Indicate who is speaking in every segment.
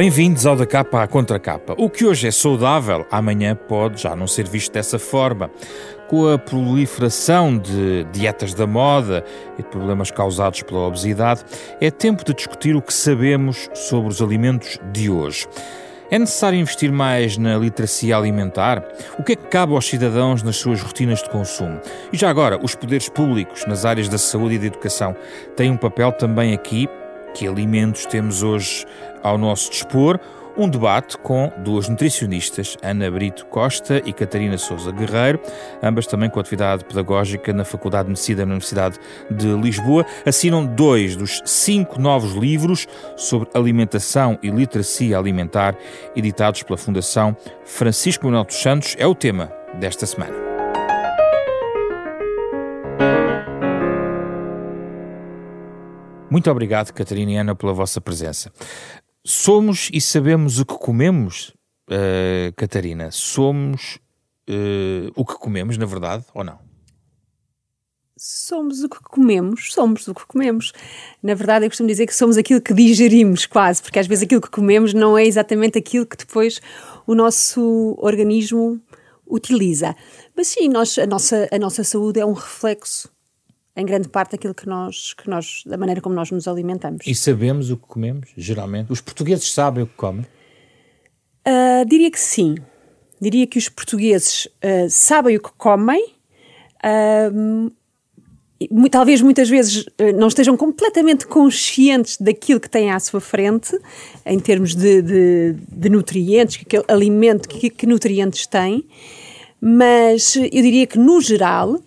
Speaker 1: Bem-vindos ao Da Capa à Contracapa. O que hoje é saudável, amanhã pode já não ser visto dessa forma. Com a proliferação de dietas da moda e de problemas causados pela obesidade, é tempo de discutir o que sabemos sobre os alimentos de hoje. É necessário investir mais na literacia alimentar? O que é que cabe aos cidadãos nas suas rotinas de consumo? E já agora, os poderes públicos nas áreas da saúde e da educação têm um papel também aqui? Que alimentos temos hoje ao nosso dispor? Um debate com duas nutricionistas, Ana Brito Costa e Catarina Souza Guerreiro, ambas também com atividade pedagógica na Faculdade de Medicina da Universidade de Lisboa, assinam dois dos cinco novos livros sobre alimentação e literacia alimentar, editados pela Fundação Francisco Manuel dos Santos. É o tema desta semana. Muito obrigado, Catarina e Ana, pela vossa presença. Somos e sabemos o que comemos, uh, Catarina? Somos uh, o que comemos, na verdade, ou não?
Speaker 2: Somos o que comemos, somos o que comemos. Na verdade, eu costumo dizer que somos aquilo que digerimos, quase, porque às vezes aquilo que comemos não é exatamente aquilo que depois o nosso organismo utiliza. Mas sim, nós, a, nossa, a nossa saúde é um reflexo em grande parte daquilo que nós, que nós, da maneira como nós nos alimentamos.
Speaker 1: E sabemos o que comemos, geralmente? Os portugueses sabem o que comem?
Speaker 2: Uh, diria que sim. Diria que os portugueses uh, sabem o que comem, uh, talvez muitas vezes não estejam completamente conscientes daquilo que têm à sua frente, em termos de, de, de nutrientes, que, alimento, que, que nutrientes têm, mas eu diria que, no geral,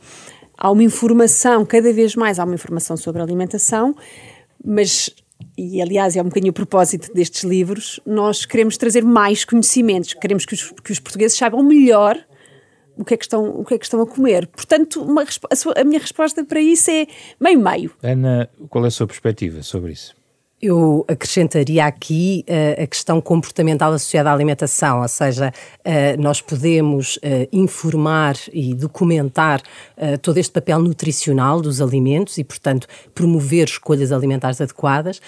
Speaker 2: há uma informação, cada vez mais há uma informação sobre alimentação, mas e aliás é um bocadinho o propósito destes livros, nós queremos trazer mais conhecimentos, queremos que os, que os portugueses saibam melhor o que é que estão, o que é que estão a comer. Portanto, uma, a, sua, a minha resposta para isso é meio-meio.
Speaker 1: Ana, qual é a sua perspectiva sobre isso?
Speaker 3: Eu acrescentaria aqui uh, a questão comportamental associada à alimentação, ou seja, uh, nós podemos uh, informar e documentar todo este papel nutricional dos alimentos e, portanto, promover escolhas alimentares adequadas,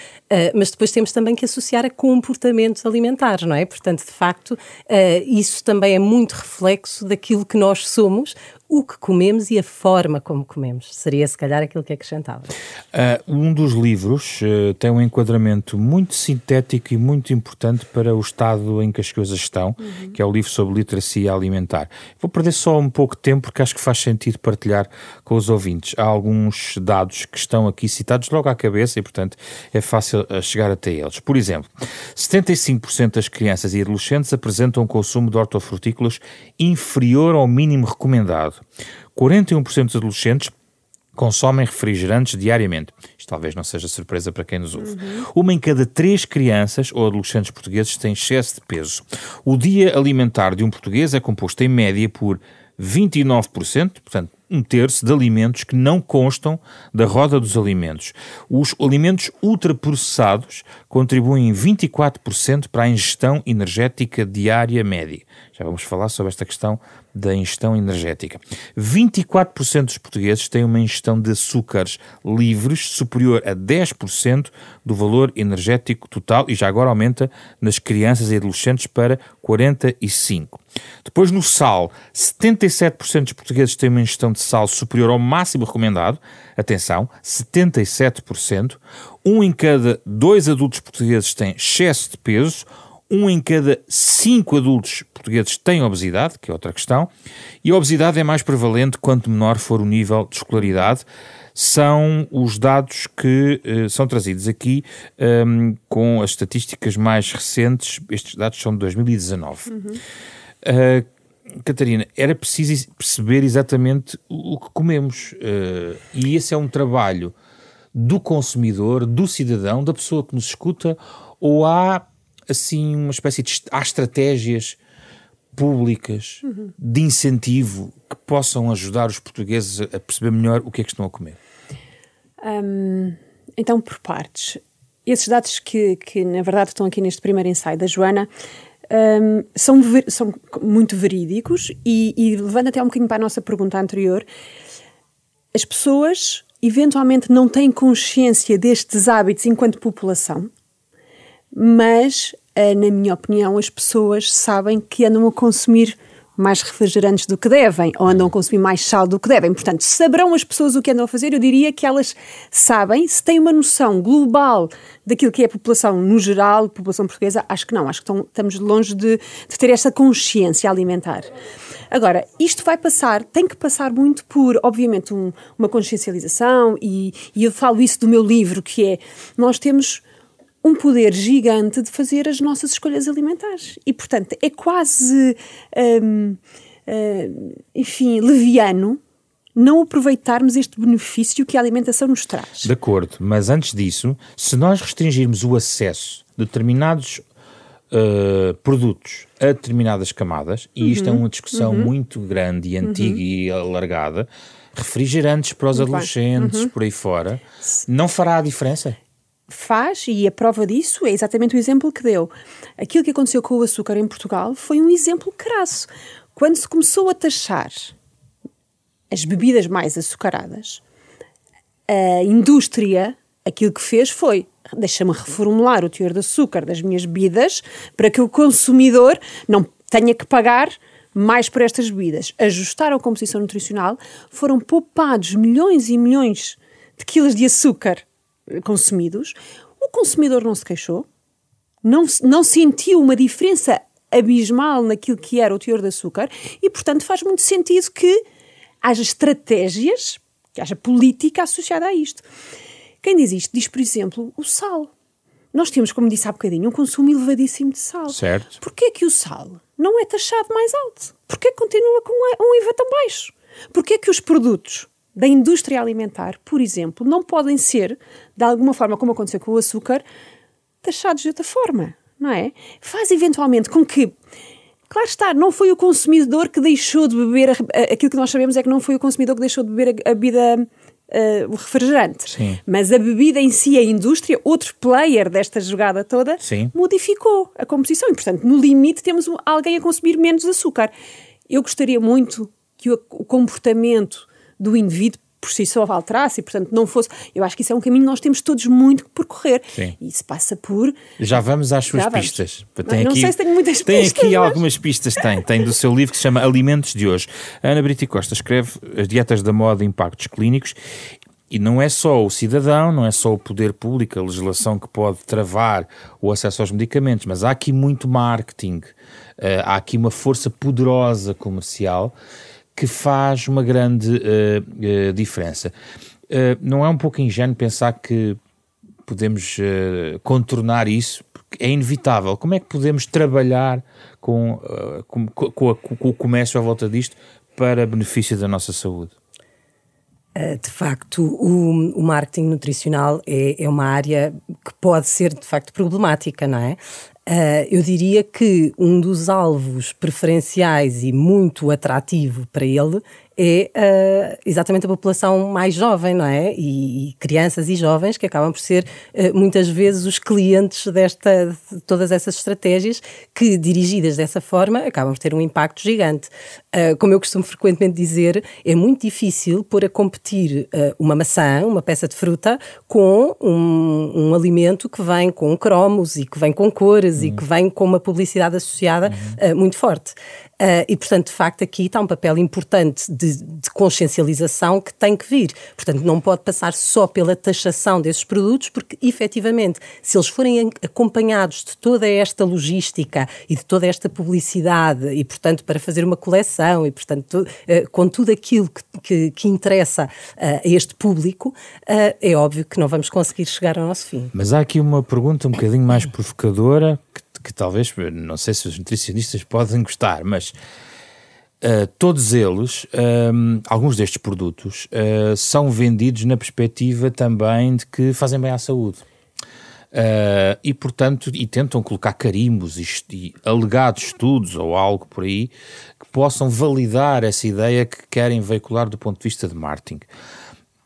Speaker 3: mas depois temos também que associar a comportamentos alimentares, não é? Portanto, de facto, isso também é muito reflexo daquilo que nós somos, o que comemos e a forma como comemos. Seria, se calhar, aquilo que acrescentava.
Speaker 1: Uh, um dos livros uh, tem um enquadramento muito sintético e muito importante para o estado em que as coisas estão, uhum. que é o livro sobre literacia alimentar. Vou perder só um pouco de tempo porque acho que faz sentido partilhar com os ouvintes. Há alguns dados que estão aqui citados logo à cabeça e, portanto, é fácil uh, chegar até eles. Por exemplo, 75% das crianças e adolescentes apresentam um consumo de hortofrutícolas inferior ao mínimo recomendado. 41% dos adolescentes consomem refrigerantes diariamente. Isto talvez não seja surpresa para quem nos ouve. Uhum. Uma em cada três crianças ou adolescentes portugueses tem excesso de peso. O dia alimentar de um português é composto em média por 29%, portanto, um terço de alimentos que não constam da roda dos alimentos. Os alimentos ultraprocessados contribuem 24% para a ingestão energética diária média. Já vamos falar sobre esta questão da ingestão energética. 24% dos portugueses têm uma ingestão de açúcares livres superior a 10% do valor energético total e já agora aumenta nas crianças e adolescentes para 45%. Depois no sal, 77% dos portugueses têm uma ingestão de sal superior ao máximo recomendado. Atenção, 77%. Um em cada dois adultos portugueses tem excesso de peso um em cada cinco adultos portugueses tem obesidade, que é outra questão, e a obesidade é mais prevalente quanto menor for o nível de escolaridade. São os dados que uh, são trazidos aqui um, ehm, com as estatísticas mais recentes. Estes dados são de 2019. Uhum. Uh, Catarina, era preciso perceber exatamente o que comemos. Uh, e esse é um trabalho do consumidor, do cidadão, da pessoa que nos escuta, ou há assim uma espécie de há estratégias públicas uhum. de incentivo que possam ajudar os portugueses a perceber melhor o que é que estão a comer?
Speaker 2: Um, então, por partes. Esses dados que, que, na verdade, estão aqui neste primeiro ensaio da Joana um, são, são muito verídicos e, e levando até um bocadinho para a nossa pergunta anterior, as pessoas eventualmente não têm consciência destes hábitos enquanto população mas na minha opinião, as pessoas sabem que andam a consumir mais refrigerantes do que devem ou andam a consumir mais sal do que devem. Portanto, saberão as pessoas o que andam a fazer? Eu diria que elas sabem, se têm uma noção global daquilo que é a população no geral, população portuguesa, acho que não, acho que estão, estamos longe de, de ter esta consciência alimentar. Agora, isto vai passar, tem que passar muito por, obviamente, um, uma consciencialização, e, e eu falo isso do meu livro, que é, nós temos um poder gigante de fazer as nossas escolhas alimentares. E, portanto, é quase, hum, hum, enfim, leviano não aproveitarmos este benefício que a alimentação nos traz.
Speaker 1: De acordo, mas antes disso, se nós restringirmos o acesso de determinados uh, produtos a determinadas camadas, e isto é uhum, uma discussão uhum. muito grande e antiga uhum. e alargada, refrigerantes para os adolescentes, uhum. por aí fora, não fará a diferença?
Speaker 2: Faz, e a prova disso é exatamente o exemplo que deu. Aquilo que aconteceu com o açúcar em Portugal foi um exemplo crasso. Quando se começou a taxar as bebidas mais açucaradas, a indústria aquilo que fez foi deixa-me reformular o teor de açúcar das minhas bebidas para que o consumidor não tenha que pagar mais por estas bebidas. Ajustaram a composição nutricional, foram poupados milhões e milhões de quilos de açúcar consumidos. O consumidor não se queixou, não, não sentiu uma diferença abismal naquilo que era o teor de açúcar e, portanto, faz muito sentido que haja estratégias, que haja política associada a isto. Quem diz isto diz, por exemplo, o sal. Nós temos, como disse há bocadinho, um consumo elevadíssimo de sal.
Speaker 1: Certo.
Speaker 2: Porquê que o sal não é taxado mais alto? Porquê que continua com um IVA tão baixo? Porquê que os produtos da indústria alimentar, por exemplo, não podem ser, de alguma forma, como aconteceu com o açúcar, taxados de outra forma, não é? Faz eventualmente com que Claro está, não foi o consumidor que deixou de beber, aquilo que nós sabemos é que não foi o consumidor que deixou de beber a, a bebida, uh, o refrigerante.
Speaker 1: Sim.
Speaker 2: Mas a bebida em si, a indústria, outro player desta jogada toda,
Speaker 1: Sim.
Speaker 2: modificou a composição. E, portanto, no limite, temos alguém a consumir menos açúcar. Eu gostaria muito que o, o comportamento do indivíduo por si só alterasse e, portanto, não fosse. Eu acho que isso é um caminho que nós temos todos muito que percorrer.
Speaker 1: Sim.
Speaker 2: E isso passa por.
Speaker 1: Já vamos às suas pistas.
Speaker 2: Tem não, aqui, sei se tenho muitas
Speaker 1: tem
Speaker 2: pistas.
Speaker 1: Tem aqui mas... algumas pistas, tem. Tem do seu livro que se chama Alimentos de Hoje. A Ana Brito Costa escreve As Dietas da Moda e Impactos Clínicos. E não é só o cidadão, não é só o poder público, a legislação que pode travar o acesso aos medicamentos, mas há aqui muito marketing, uh, há aqui uma força poderosa comercial que faz uma grande uh, uh, diferença. Uh, não é um pouco ingênuo pensar que podemos contornar isso? Porque é inevitável. Como é que podemos trabalhar com, com, com, a, com o comércio à volta disto para benefício da nossa saúde?
Speaker 3: De facto, o, o, marketing nutricional é, é, uma área que pode ser, de facto, problemática, não é? Uh, eu diria que um dos alvos preferenciais e muito atrativo para ele é uh, exatamente a população mais jovem, não é? E, e, crianças e jovens que acabam por ser uh, muitas vezes os clientes desta, de todas essas estratégias que, dirigidas dessa forma, acabam por ter um impacto gigante. Uh, como eu costumo frequentemente dizer, é muito difícil pôr a competir uma maçã, uma peça de fruta, com um, um, alimento que vem com cromos e que vem com cores uhum. e que vem com uma publicidade associada uhum. muito forte. Uh, e, portanto, de facto, aqui está um papel importante de, de, consciencialização que tem que vir. Portanto, não pode passar só pela taxação desses produtos, porque, efetivamente, se eles forem acompanhados de toda esta logística e de toda esta publicidade, e, portanto, para fazer uma coleção, e, portanto, uh, com tudo aquilo que, que, que interessa uh, a este público, é óbvio que não vamos conseguir chegar ao nosso fim.
Speaker 1: Mas há aqui uma pergunta um bocadinho mais provocadora, que talvez, não sei se os nutricionistas podem gostar, mas uh, todos eles, um, alguns destes produtos, uh, são vendidos na perspectiva também de que fazem bem à saúde. Uh, e portanto, e tentam colocar carimbos e, e, alegados estudos ou algo por aí que possam validar essa ideia que querem veicular do ponto de vista de marketing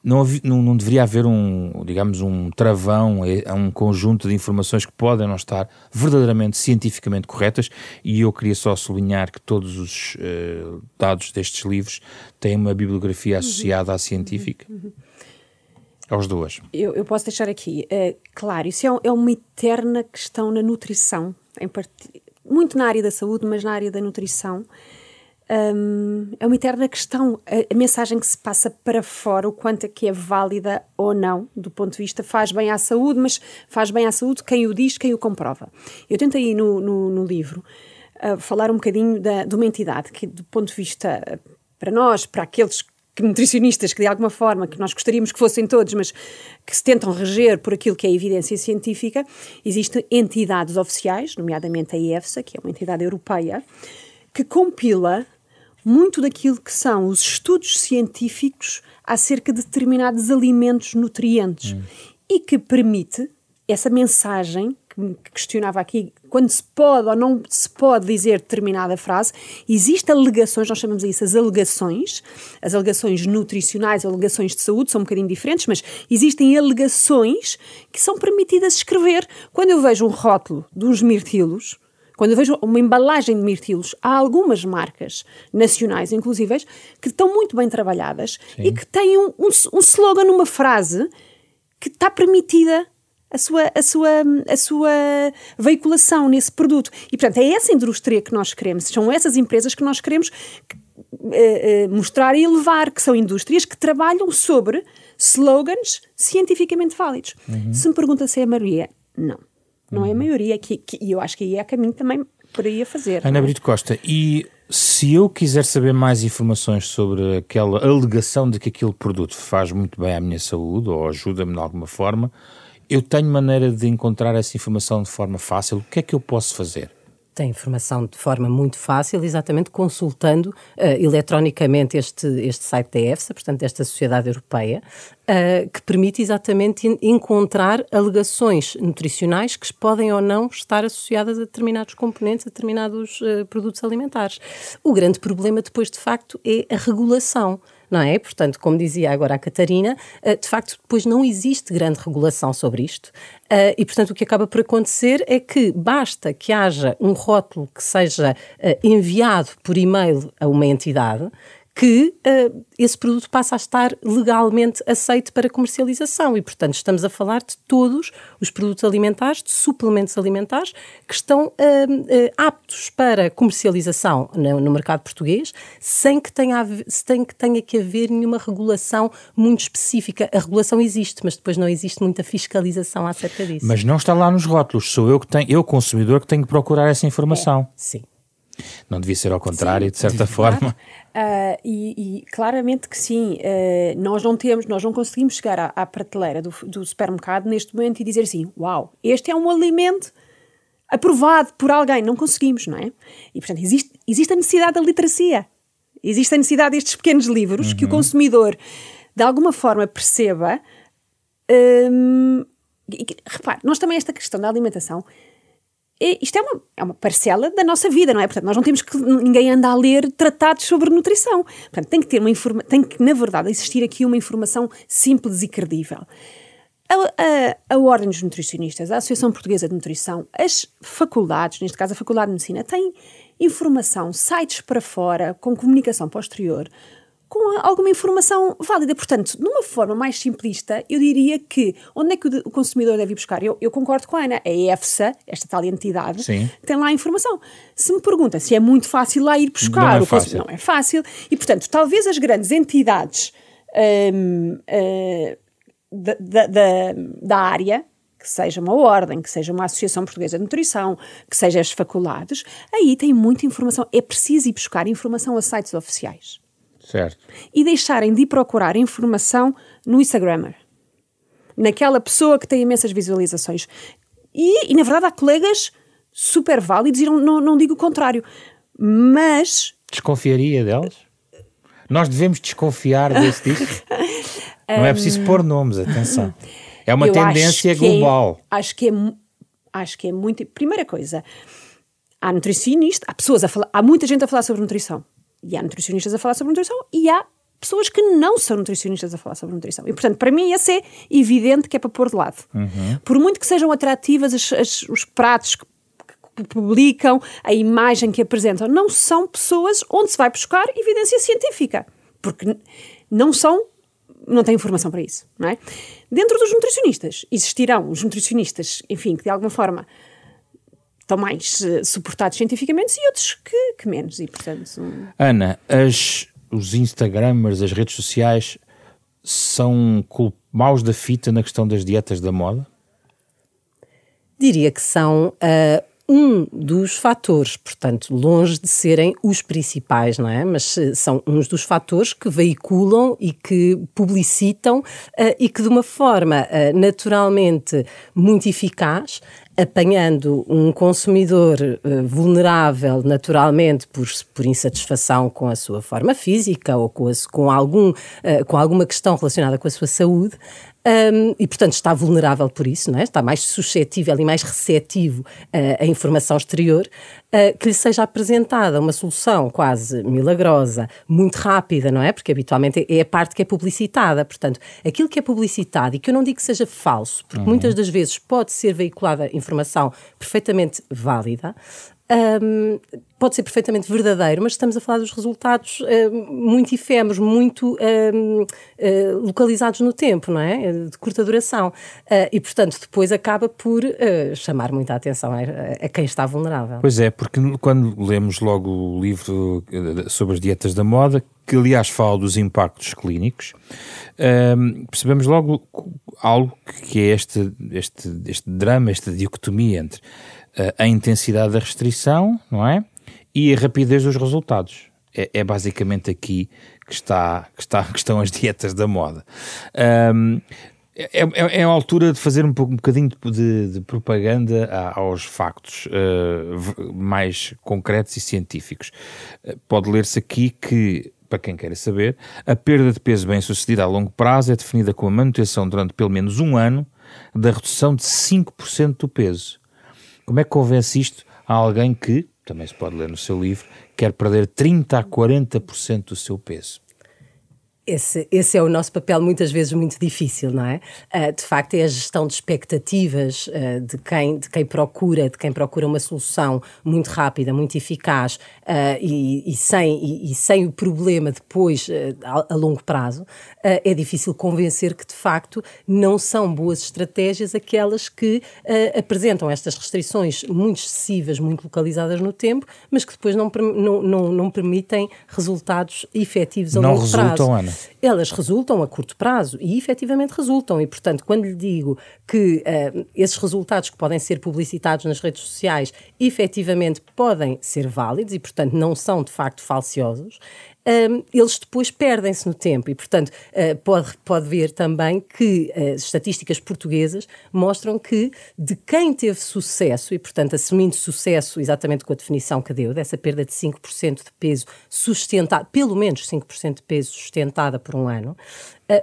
Speaker 1: não, não, não, deveria haver um, digamos, um travão a um conjunto de informações que podem não estar verdadeiramente cientificamente corretas e eu queria só sublinhar que todos os uh, dados destes livros têm uma bibliografia uhum. associada à científica. Uhum. uhum. Aos duas.
Speaker 2: Eu, eu, posso deixar aqui, uh, claro, isso é, é, uma eterna questão na nutrição part... muito na área da saúde, mas na área da nutrição, um, é uma eterna questão. A, a, mensagem que se passa para fora, o quanto é que é válida ou não, do ponto de vista faz bem à saúde, mas faz bem à saúde quem o diz, quem o comprova. Eu tentei no, no, no livro uh, falar um bocadinho da, de uma entidade que, do ponto de vista para nós, para aqueles nutricionistas que de alguma forma, que nós gostaríamos que fossem todos, mas que se tentam reger por aquilo que é evidência científica, existem entidades oficiais, nomeadamente a EFSA, que é uma entidade europeia, que compila muito daquilo que são os estudos científicos acerca de determinados alimentos nutrientes hum. e que permite essa mensagem que questionava aqui quando se pode ou não se pode dizer determinada frase, existem alegações, nós chamamos isso as alegações, as alegações nutricionais, alegações de saúde são um bocadinho diferentes, mas existem alegações que são permitidas escrever. Quando eu vejo um rótulo dos mirtilos, quando eu vejo uma embalagem de mirtilos, há algumas marcas nacionais, inclusive, que estão muito bem trabalhadas Sim. e que têm um, um, um slogan, uma frase que está permitida a sua, a, sua, a sua veiculação nesse produto. E, portanto, é essa indústria que nós queremos, são essas empresas que nós queremos uh, uh, mostrar e elevar, que são indústrias que trabalham sobre slogans cientificamente válidos. Uhum. Se me pergunta se é a maioria, não. Não é a maioria, que, e eu acho que aí é caminho também por aí a fazer.
Speaker 1: Ana é? Brito Costa, e se eu quiser saber mais informações sobre aquela alegação de que aquele produto faz muito bem à minha saúde ou ajuda-me de alguma forma, eu tenho maneira de encontrar essa informação de forma fácil. O que é que eu posso fazer?
Speaker 3: Tem informação de forma muito fácil, exatamente consultando uh, eletronicamente este, este site da EFSA, portanto, desta Sociedade Europeia, uh, que permite exatamente encontrar alegações nutricionais que podem ou não estar associadas a determinados componentes, a determinados uh, produtos alimentares. O grande problema, depois, de facto, é a regulação não é? Portanto, como dizia agora a Catarina, eh, de facto, depois não existe grande regulação sobre isto. Eh, e, portanto, o que acaba por acontecer é que basta que haja um rótulo que seja eh, enviado por e-mail a uma entidade que uh, esse produto passa a estar legalmente aceito para comercialização e, portanto, estamos a falar de todos os produtos alimentares, de suplementos alimentares que estão uh, uh, aptos para comercialização no, no, mercado português, sem que, tenha, sem que tenha que haver nenhuma regulação muito específica. A regulação existe, mas depois não existe muita fiscalização acerca disso.
Speaker 1: Mas não está lá nos rótulos, sou eu que tenho, eu consumidor que tenho que procurar essa informação. É,
Speaker 3: sim.
Speaker 1: Não devia ser ao contrário, sim, de certa forma.
Speaker 2: Uh, e, e, claramente que sim, uh, nós não temos, nós não conseguimos chegar à, à prateleira do, do, supermercado neste momento e dizer assim: Uau, este é um alimento aprovado por alguém. Não conseguimos, não é? E portanto, existe, existe a necessidade da literacia, existe a necessidade destes pequenos livros uhum. que o uhum. consumidor de alguma forma perceba. Um, e, repare, nós também, esta questão da alimentação isto é uma, é uma parcela da nossa vida, não é? Portanto, nós não temos que ninguém anda a ler tratados sobre nutrição. Portanto, tem que ter uma informação, tem que, na verdade, existir aqui uma informação simples e credível. A, a, a, Ordem dos Nutricionistas, a Associação Portuguesa de Nutrição, as faculdades, neste caso a Faculdade de Medicina, têm informação, sites para fora, com comunicação posterior, com alguma informação válida. Portanto, de uma forma mais simplista, eu diria que onde é que o consumidor deve ir buscar? Eu, eu concordo com a Ana, a EFSA, esta tal entidade, Sim. tem lá a informação. Se me pergunta se é muito fácil lá ir buscar,
Speaker 1: não é, fácil.
Speaker 2: não é fácil. E, portanto, talvez as grandes entidades hum, hum, da, da, da área, que seja uma ordem, que seja uma associação portuguesa de nutrição, que seja as faculdades, aí tem muita informação. É preciso ir buscar informação a sites oficiais.
Speaker 1: Certo.
Speaker 2: E deixarem de ir procurar informação no Instagrammer. Naquela pessoa que tem imensas visualizações. E, e na verdade, há colegas super válidos e não, não, não digo o contrário. Mas.
Speaker 1: Desconfiaria delas? Nós devemos desconfiar desse disco? não é preciso pôr nomes, atenção. É uma tendência
Speaker 2: acho é-
Speaker 1: global.
Speaker 2: É, acho que é acho que é muito. Primeira coisa, há nutricionista, há pessoas a falar, há muita gente a falar sobre nutrição. E há nutricionistas a falar sobre nutrição e há pessoas que não são nutricionistas a falar sobre nutrição. E, portanto, para mim, esse é evidente que é para pôr de lado. Uhum. Por muito que sejam atrativas as, as, os pratos que, que, publicam, a imagem que apresentam, não são pessoas onde se vai buscar evidência científica. Porque não são, não têm informação para isso, não é? Dentro dos nutricionistas, existirão os nutricionistas, enfim, que de alguma forma estão mais uh, suportados cientificamente e outros que, que menos. E, portanto, um...
Speaker 1: Ana, as, os Instagramers, as redes sociais são maus da fita na questão das dietas da moda?
Speaker 3: Diria que são uh, um dos fatores, portanto, longe de serem os principais, não é? Mas são uns dos fatores que veiculam e que publicitam uh, e que, de uma forma uh, naturalmente muito eficaz, apanhando um consumidor uh, vulnerável naturalmente por, por insatisfação com a sua forma física ou com, a, com, algum, uh, com alguma questão relacionada com a sua saúde, um, e, portanto, está vulnerável por isso, não é? está mais suscetível e mais receptivo uh, à informação exterior, uh, que lhe seja apresentada uma solução quase milagrosa, muito rápida, não é? Porque habitualmente é a parte que é publicitada. Portanto, aquilo que é publicitado e que eu não digo que seja falso, porque uhum. muitas das vezes pode ser veiculada informação perfeitamente válida, um, pode ser perfeitamente verdadeiro, mas estamos a falar dos resultados uh, muito efêmeros, muito uh, uh, localizados no tempo, não é? De curta duração. e, portanto, depois acaba por chamar muita atenção a, a, quem está vulnerável.
Speaker 1: Pois é, porque quando lemos logo o livro sobre as dietas da moda, que aliás fala dos impactos clínicos, percebemos logo algo que é este, este, este drama, esta dicotomia entre a intensidade da restrição, não é? E a rapidez dos resultados. É, é basicamente aqui que, está, que, está, que estão as dietas da moda. Um, é, é, é, a altura de fazer um, pouco, um bocadinho de, de propaganda aos factos uh, mais concretos e científicos. Uh, pode ler-se aqui que, para quem queira saber, a perda de peso bem sucedida a longo prazo é definida como a manutenção durante pelo menos um ano da redução de 5% do peso. Como é que convence isto a alguém que, também se pode ler no seu livro, quer perder 30% a 40% do seu peso?
Speaker 3: Esse, esse é o nosso papel muitas vezes muito difícil, não é? Uh, de facto, é a gestão de expectativas uh, de, quem, de quem procura, de quem procura uma solução muito rápida, muito eficaz uh, e, e, sem, e, e, sem o problema depois a, a, longo prazo. é difícil convencer que, de facto, não são boas estratégias aquelas que apresentam estas restrições muito excessivas, muito localizadas no tempo, mas que depois não, não, não, não permitem resultados efetivos a
Speaker 1: não
Speaker 3: longo
Speaker 1: resultam,
Speaker 3: prazo.
Speaker 1: Ana
Speaker 3: elas resultam a curto prazo e efetivamente resultam. E, portanto, quando lhe digo que uh, esses resultados que podem ser publicitados nas redes sociais efetivamente podem ser válidos e, portanto, não são de facto falciosos, um, eles depois perdem-se no tempo. E, portanto, uh, pode, pode ver também que uh, estatísticas portuguesas mostram que de quem teve sucesso, e, portanto, assumindo sucesso exatamente com a definição que deu, dessa perda de 5% de peso sustentada, pelo menos 5% de peso sustentada por um ano,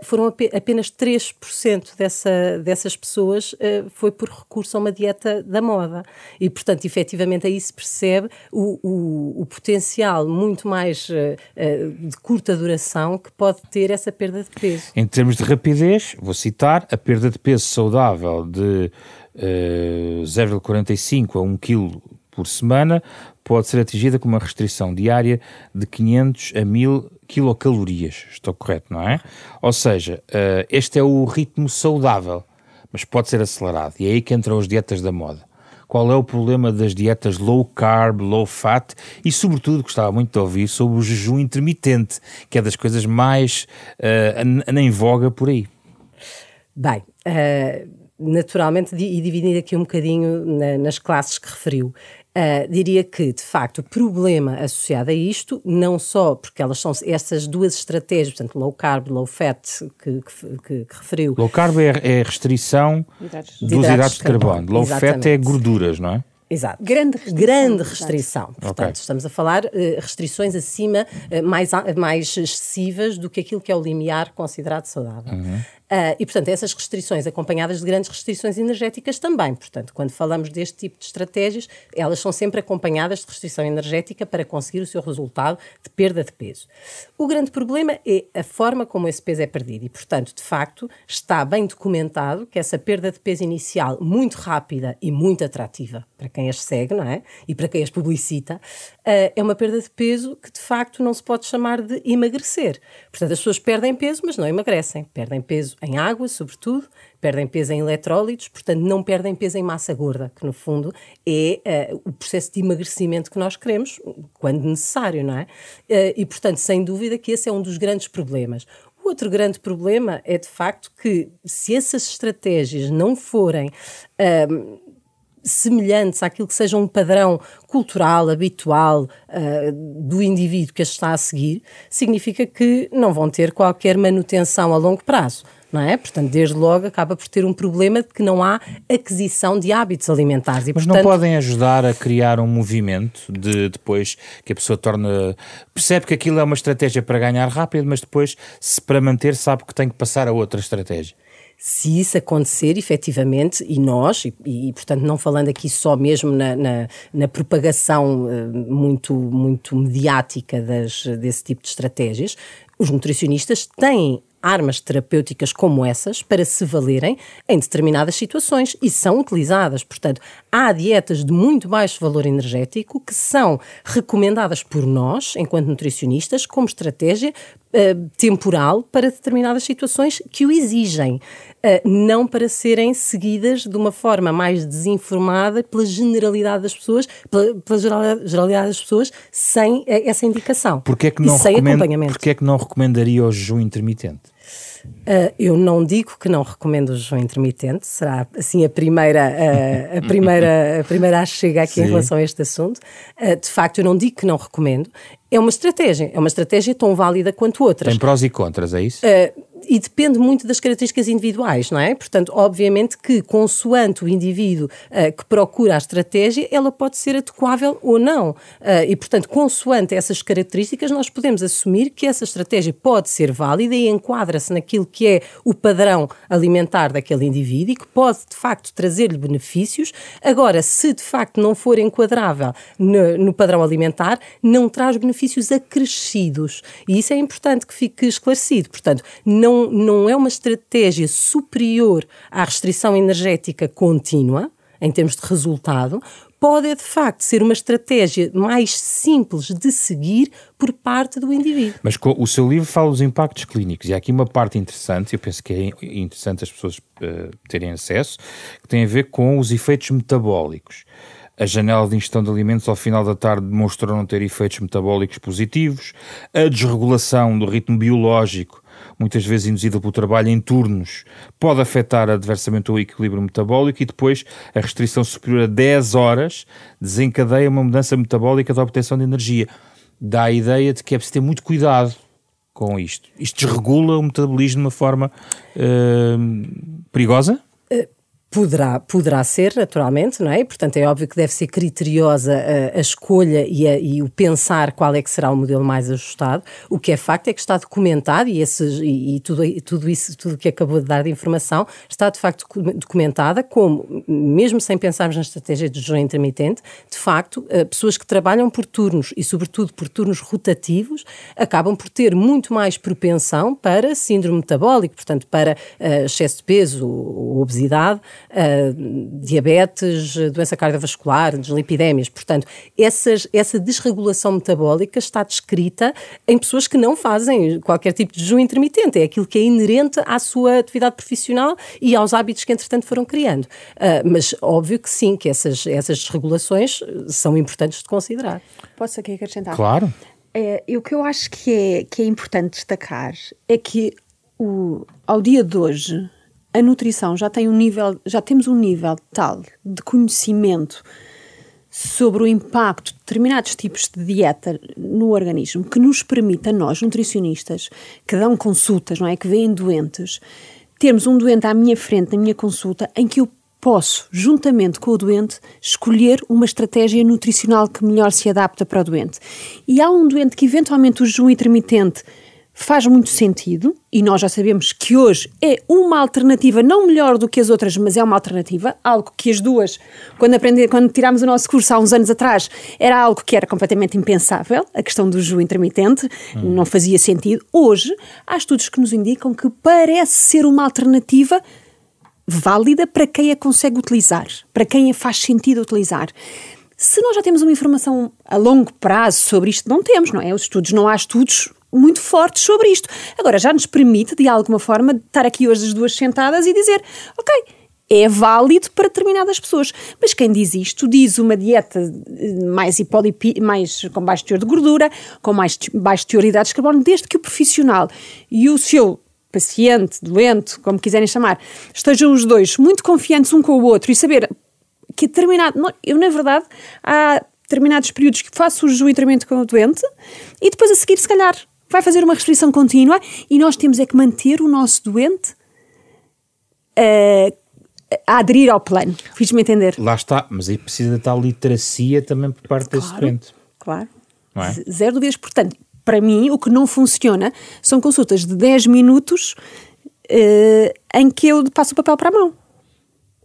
Speaker 3: foram ap apenas 3% dessa, dessas pessoas uh, foi por recurso a uma dieta da moda. E, portanto, efetivamente aí se percebe o, o, o potencial muito mais uh, de curta duração que pode ter essa perda de peso.
Speaker 1: Em termos de rapidez, vou citar, a perda de peso saudável de uh, 0,45 a 1 kg por semana pode ser atingida com uma restrição diária de 500 a 1000 quilocalorias. Estou correto, não é? Ou seja, uh, este é o ritmo saudável, mas pode ser acelerado. E é aí que entram as dietas da moda. Qual é o problema das dietas low carb, low fat e, sobretudo, gostava muito de ouvir sobre o jejum intermitente, que é das coisas mais uh, em voga por aí.
Speaker 3: Bem, uh, naturalmente, e dividindo aqui um bocadinho na, nas classes que referiu, Uh, diria que, de facto, o problema associado a isto, não só porque elas são essas duas estratégias, portanto, low carb, low fat, que, que, que, que referiu.
Speaker 1: Low carb é, é restrição hidratos. dos hidratos de, carbono. carbono. Low Exatamente. fat é gorduras, não é?
Speaker 3: Exato. Grande restrição. Grande restrição. Portanto, okay. estamos a falar uh, restrições acima, uh, mais, mais excessivas do que aquilo que é o limiar considerado saudável. Uhum. Uh, e, portanto, essas restrições acompanhadas de grandes restrições energéticas também. Portanto, quando falamos deste tipo de estratégias, elas são sempre acompanhadas de restrição energética para conseguir o seu resultado de perda de peso. O grande problema é a forma como esse peso é perdido. E, portanto, de facto, está bem documentado que essa perda de peso inicial, muito rápida e muito atrativa para quem as segue, não é? E para quem as publicita, uh, é uma perda de peso que, de facto, não se pode chamar de emagrecer. Portanto, as pessoas perdem peso, mas não emagrecem. Perdem peso em água, sobretudo, perdem peso em eletrólitos, portanto não perdem peso em massa gorda, que no fundo é uh, o processo de emagrecimento que nós queremos, quando necessário, não é? Uh, e portanto, sem dúvida que esse é um dos grandes problemas. O outro grande problema é de facto que se essas estratégias não forem uh, semelhantes àquilo que seja um padrão cultural, habitual uh, do indivíduo que as está a seguir, significa que não vão ter qualquer manutenção a longo prazo. Não é? Portanto, desde logo acaba por ter um problema de que não há aquisição de hábitos alimentares.
Speaker 1: E, Mas portanto... não podem ajudar a criar um movimento de depois que a pessoa torna. percebe que aquilo é uma estratégia para ganhar rápido, mas depois, se para manter, sabe que tem que passar a outra estratégia
Speaker 3: se isso acontecer efetivamente, e nós, e, e portanto não falando aqui só mesmo na, na, na propagação uh, muito, muito mediática das, desse tipo de estratégias, os nutricionistas têm armas terapêuticas como essas para se valerem em determinadas situações e são utilizadas. Portanto, há dietas de muito baixo valor energético que são recomendadas por nós, enquanto nutricionistas, como estratégia uh, temporal para determinadas situações que o exigem, uh, não para serem seguidas de uma forma mais desinformada pela generalidade das pessoas, pela, pela generalidade das pessoas, sem uh, essa indicação.
Speaker 1: Porquê é que não, recomenda, porquê é que não recomendaria o jejum intermitente?
Speaker 3: Uh, eu não digo que não recomendo o jejum intermitente, será assim a primeira, uh, a primeira, a primeira chega aqui Sim. em relação a este assunto. Uh, de facto, eu não digo que não recomendo. É uma estratégia, é uma estratégia tão válida quanto outras.
Speaker 1: Tem prós e contras, é isso?
Speaker 3: E depende muito das características individuais, não é? Portanto, obviamente que, consoante o indivíduo uh, que procura a estratégia, ela pode ser adequável ou não. Uh, e, portanto, consoante essas características, nós podemos assumir que essa estratégia pode ser válida e enquadra-se naquilo que é o padrão alimentar daquele indivíduo e que pode, de facto, trazer-lhe benefícios. Agora, se de facto não for enquadrável no, no padrão alimentar, não traz benefícios acrescidos. E isso é importante que fique esclarecido. Portanto, não não, não é uma estratégia superior à restrição energética contínua, em termos de resultado, pode de facto ser uma estratégia mais simples de seguir por parte do indivíduo.
Speaker 1: Mas o seu livro fala dos impactos clínicos e há aqui uma parte interessante, eu penso que é interessante as pessoas uh, terem acesso, que tem a ver com os efeitos metabólicos. A janela de ingestão de alimentos ao final da tarde demonstrou não ter efeitos metabólicos positivos, a desregulação do ritmo biológico muitas vezes induzida pelo trabalho em turnos, pode afetar adversamente o equilíbrio metabólico e depois a restrição superior a 10 horas desencadeia uma mudança metabólica da obtenção de energia. Dá a ideia de que é preciso ter muito cuidado com isto. Isto desregula o metabolismo de uma forma uh, perigosa?
Speaker 3: Poderá, poderá ser, naturalmente, não é? Portanto, é óbvio que deve ser criteriosa a, a escolha e, a, e, o pensar qual é que será o modelo mais ajustado. O que é facto é que está documentado e, esses, e, e tudo, tudo isso, tudo que acabou de dar de informação, está de facto documentada como, mesmo sem pensarmos na estratégia de jejum intermitente, de facto, eh, pessoas que trabalham por turnos e, sobretudo, por turnos rotativos, acabam por ter muito mais propensão para síndrome metabólico, portanto, para uh, excesso de peso ou obesidade uh, diabetes, doença cardiovascular, deslipidémias. Portanto, essas, essa desregulação metabólica está descrita em pessoas que não fazem qualquer tipo de jejum intermitente. É aquilo que é inerente à sua atividade profissional e aos hábitos que, entretanto, foram criando. Uh, mas óbvio que sim, que essas, essas desregulações são importantes de considerar.
Speaker 2: Posso aqui acrescentar?
Speaker 1: Claro.
Speaker 2: É, o que eu acho que é, que é importante destacar é que o, ao dia de hoje a nutrição já tem um nível, já temos um nível tal de conhecimento sobre o impacto de determinados tipos de dieta no organismo que nos permite a nós, nutricionistas, que dão consultas, não é? Que veem doentes, termos um doente à minha frente, na minha consulta, em que eu posso, juntamente com o doente, escolher uma estratégia nutricional que melhor se adapta para o doente. E há um doente que eventualmente o jejum intermitente faz muito sentido e nós já sabemos que hoje é uma alternativa, não melhor do que as outras, mas é uma alternativa, algo que as duas, quando aprendi, quando tirámos o nosso curso há uns anos atrás, era algo que era completamente impensável, a questão do jejum intermitente, hum. não fazia sentido. Hoje, há estudos que nos indicam que parece ser uma alternativa válida para quem a consegue utilizar, para quem a faz sentido utilizar. Se nós já temos uma informação a longo prazo sobre isto, não temos, não é? Os estudos, não há estudos muito fortes sobre isto. Agora, já nos permite, de alguma forma, estar aqui hoje as duas sentadas e dizer: ok, é válido para determinadas pessoas. Mas quem diz isto diz uma dieta eh, mais, hipolipi, mais com baixo teor de gordura, com mais baixo teor de hidratos de carbono, desde que o profissional e o seu paciente, doente, como quiserem chamar, estejam os dois muito confiantes um com o outro e saber que determinado. Eu, na verdade, há determinados períodos que faço o jejum com o doente e depois a seguir, se calhar, vai fazer uma restrição contínua e nós temos é que manter o nosso doente. Uh, a aderir ao plano. Fiz-me entender.
Speaker 1: Lá está, mas aí precisa de tal literacia também por parte claro, desse doente.
Speaker 2: Claro. É? Zero dúvidas. Portanto, para mim, o que não funciona são consultas de 10 minutos uh, em que eu passo o papel para a mão.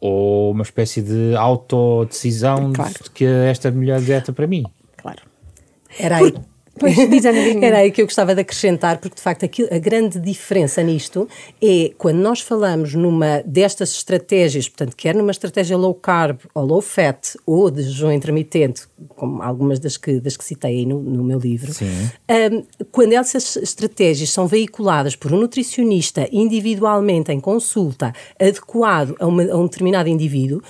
Speaker 1: Ou uma espécie de autodecisão claro. de que esta é a melhor dieta para mim.
Speaker 2: Claro.
Speaker 3: Era aí. Por Pois, diz Era aí que eu gostava de acrescentar, porque de facto aquilo, a grande diferença nisto é quando nós falamos numa destas estratégias, portanto, quer numa estratégia low carb ou low fat ou de jejum intermitente, como algumas das que, das que citei aí no, no meu livro, um, quando essas estratégias são veiculadas por um nutricionista individualmente em consulta, adequado a, uma, a um determinado indivíduo,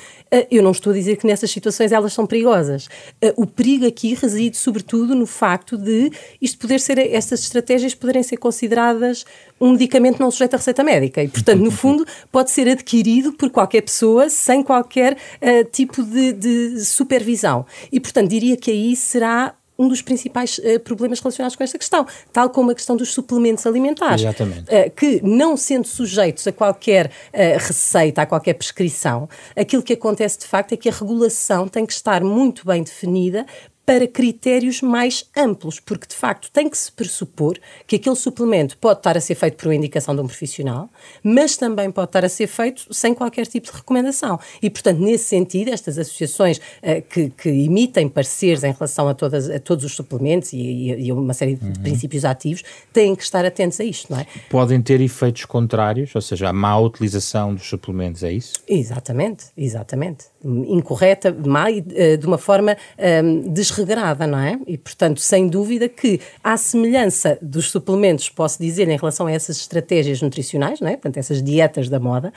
Speaker 3: eu não estou a dizer que nessas situações elas são perigosas. Uh, o perigo aqui reside sobretudo no facto de de isto poder ser, estas estratégias poderem ser consideradas um medicamento não sujeito a receita médica e, portanto, no fundo, pode ser adquirido por qualquer pessoa sem qualquer uh, tipo de, de supervisão. E, portanto, diria que aí será um dos principais uh, problemas relacionados com esta questão, tal como a questão dos suplementos alimentares, uh, que não sendo sujeitos a qualquer uh, receita, a qualquer prescrição, aquilo que acontece de facto é que a regulação tem que estar muito bem definida para critérios mais amplos, porque de facto tem que se pressupor que aquele suplemento pode estar a ser feito por uma indicação de um profissional, mas também pode estar a ser feito sem qualquer tipo de recomendação. E, portanto, nesse sentido, estas associações uh, que, que, emitem pareceres em relação a, todas, a todos os suplementos e, e, uma série de uhum. princípios ativos têm que estar atentos a isto, não é?
Speaker 1: Podem ter efeitos contrários, ou seja, a má utilização dos suplementos, é isso?
Speaker 3: Exatamente, exatamente. Incorreta, má, uh, de uma forma um, ehm, desregrada, não é? E, portanto, sem dúvida que, à semelhança dos suplementos, posso dizer, em relação a essas estratégias nutricionais, não é? Portanto, essas dietas da moda,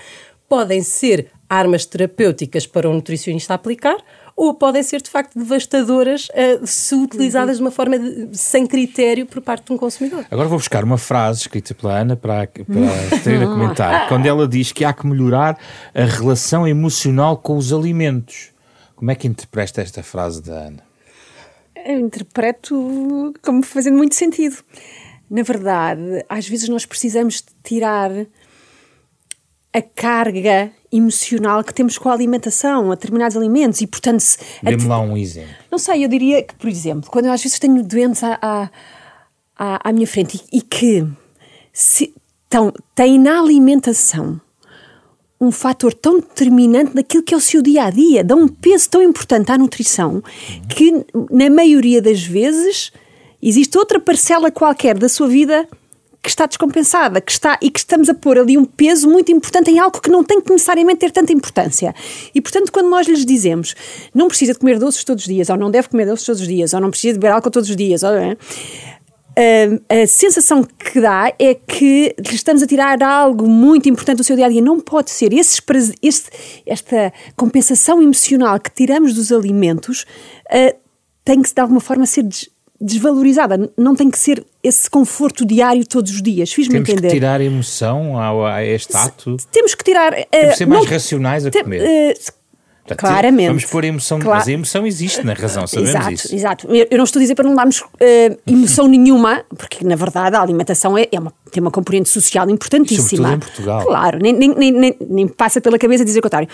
Speaker 3: podem ser armas terapêuticas para um nutricionista aplicar ou podem ser de facto devastadoras uh, se utilizadas de uma forma de, sem critério por parte de um consumidor.
Speaker 1: Agora vou buscar uma frase escrita pela Ana para, para ter a comentar, quando ela diz que há que melhorar a relação emocional com os alimentos. Como é que interpreta esta frase da Ana?
Speaker 2: eu interpreto como fazendo muito sentido. Na verdade, às vezes nós precisamos de tirar a carga emocional que temos com a alimentação, a determinados alimentos e, portanto...
Speaker 1: Dê-me lá um exemplo.
Speaker 2: Não sei, eu diria que, por exemplo, quando eu às vezes tenho doentes à, à, à, minha frente e, e que se, tão, têm na alimentação um fator tão determinante daquilo que é o seu dia a dia, dá um peso tão importante à nutrição que, na maioria das vezes, existe outra parcela qualquer da sua vida que está descompensada, que está e que estamos a pôr ali um peso muito importante em algo que não tem que necessariamente ter tanta importância. E portanto, quando nós lhes dizemos não precisa de comer doces todos os dias, ou não deve comer doces todos os dias, ou não precisa de beber álcool todos os dias, ou, é, a, a sensação que dá é que lhe estamos a tirar algo muito importante do seu dia a dia. Não pode ser. Esses, este, esta compensação emocional que tiramos dos alimentos uh, tem que, de alguma forma, ser desvalorizada. Não tem que ser esse conforto diário todos os dias. Fiz-me
Speaker 1: entender. Temos que tirar emoção a, a este ato.
Speaker 2: Temos que tirar. Uh,
Speaker 1: temos que ser mais não, racionais a comer. Uh,
Speaker 2: Portanto, Claramente.
Speaker 1: Vamos pôr a emoção, claro. mas a emoção existe na razão, sabemos
Speaker 2: exato,
Speaker 1: isso.
Speaker 2: Exato, eu não estou a dizer para não darmos uh, emoção nenhuma, porque na verdade a alimentação é, é uma, tem uma componente social importantíssima.
Speaker 1: Sobretudo em Portugal.
Speaker 2: Claro, nem, nem, nem, nem, passa pela cabeça dizer o contrário.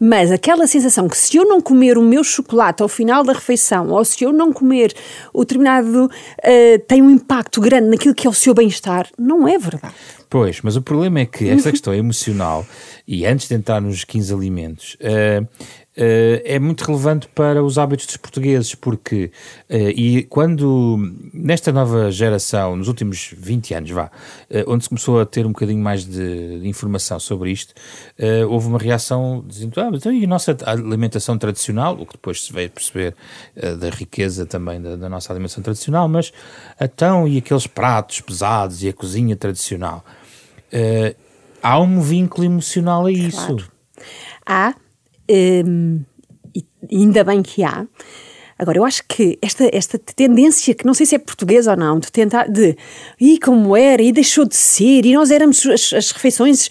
Speaker 2: Mas aquela sensação que se eu não comer o meu chocolate ao final da refeição, ou se eu não comer o determinado, uh, tem um impacto grande naquilo que é o seu bem-estar, não é verdade.
Speaker 1: Pois, mas o problema é que esta questão emocional, e antes de entrar nos 15 alimentos, uh, Uh, é muito relevante para os hábitos dos portugueses, porque, uh, e quando, nesta nova geração, nos últimos 20 anos, vá, uh, onde se começou a ter um bocadinho mais de, de informação sobre isto, houve uma reação dizendo, ah, então e a nossa alimentação tradicional, o que depois se veio perceber da riqueza também da, da, nossa alimentação tradicional, mas então, e aqueles pratos pesados e a cozinha tradicional? Há um vínculo emocional a isso. Claro.
Speaker 2: Há, um, e ainda bem que há. Agora, eu acho que esta, esta tendência, que não sei se é portuguesa ou não, de tentar, de, e como era, e deixou de ser, e nós éramos as, as refeições,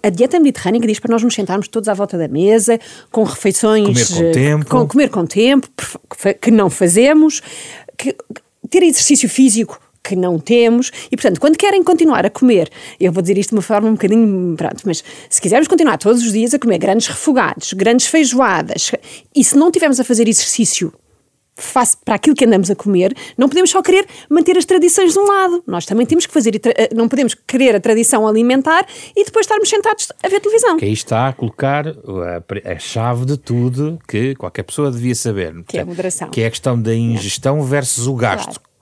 Speaker 2: a dieta mediterrânea diz para nós nos sentarmos todos à volta da mesa, com refeições...
Speaker 1: Comer com tempo.
Speaker 2: Com, comer com tempo, que não fazemos, que, ter exercício físico que não temos. E, portanto, quando querem continuar a comer, eu vou dizer isto de uma forma um bocadinho. Pronto, mas se quisermos continuar todos os dias a comer grandes refogados, grandes feijoadas, e se não tivermos a fazer exercício face para aquilo que andamos a comer, não podemos só querer manter as tradições de um lado. Nós também temos que fazer, eh, não podemos querer a tradição alimentar e depois estarmos sentados a ver televisão.
Speaker 1: Que aí está a colocar a, a chave de tudo que qualquer pessoa devia saber.
Speaker 2: Que é a moderação.
Speaker 1: Que é a questão da ingestão versus o gasto. Claro.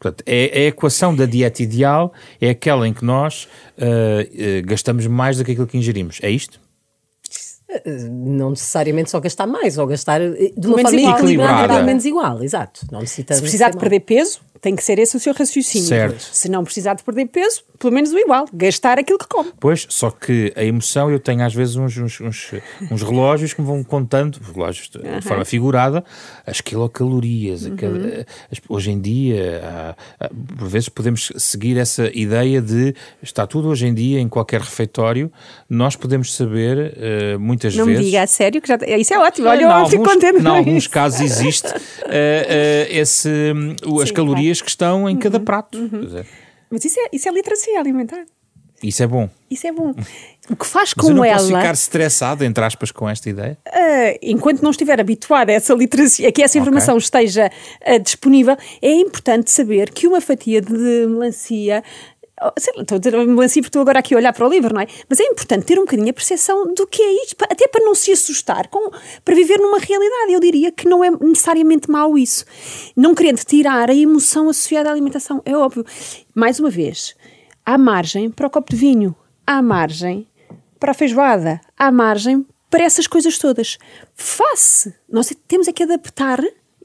Speaker 1: Portanto, é, é, a equação da dieta ideal é aquela em que nós uh, uh, gastamos mais do que aquilo que ingerimos. É isto?
Speaker 3: Não necessariamente só gastar mais, ou gastar de uma menos forma equilibrada, menos igual, exato. Não necessita
Speaker 2: Se precisar de perder peso, tem que ser esse o seu raciocínio.
Speaker 1: Certo.
Speaker 2: Se não precisar de perder peso, pelo menos o igual, gastar aquilo que come.
Speaker 1: Pois, só que a emoção, eu tenho às vezes uns, uns, uns, uns relógios que me vão contando, relógios de uhum. forma figurada, as quilocalorias. Uhum. Aquele, as, hoje em dia, há, há, por vezes podemos seguir essa ideia de está tudo hoje em dia em qualquer refeitório, nós podemos saber uh, muitas
Speaker 2: não
Speaker 1: vezes.
Speaker 2: Não me diga a sério, que já, isso é ótimo, olha, eu fico contente.
Speaker 1: Em alguns casos existe uh, uh, esse, as Sim, calorias claro. Que estão em cada uhum. prato.
Speaker 2: Uhum. Mas isso é, isso é literacia alimentar.
Speaker 1: Isso é bom.
Speaker 2: Isso é bom. O que faz
Speaker 1: com
Speaker 2: Mas eu
Speaker 1: não
Speaker 2: ela.
Speaker 1: Posso ficar estressado, entre aspas, com esta ideia?
Speaker 2: Uh, enquanto não estiver habituada a essa literacia, a que essa informação okay. esteja uh, disponível, é importante saber que uma fatia de melancia sei lá, estou a dizer assim porque estou agora aqui a olhar para o livro, não é? Mas é importante ter um bocadinho a percepção do que é isto, até para não se assustar, com, para viver numa realidade. Eu diria que não é necessariamente mau isso. Não querendo tirar a emoção associada à alimentação, é óbvio. Mais uma vez, há margem para o copo de vinho, há margem para a feijoada, há margem para essas coisas todas. Face, nós temos é que adaptar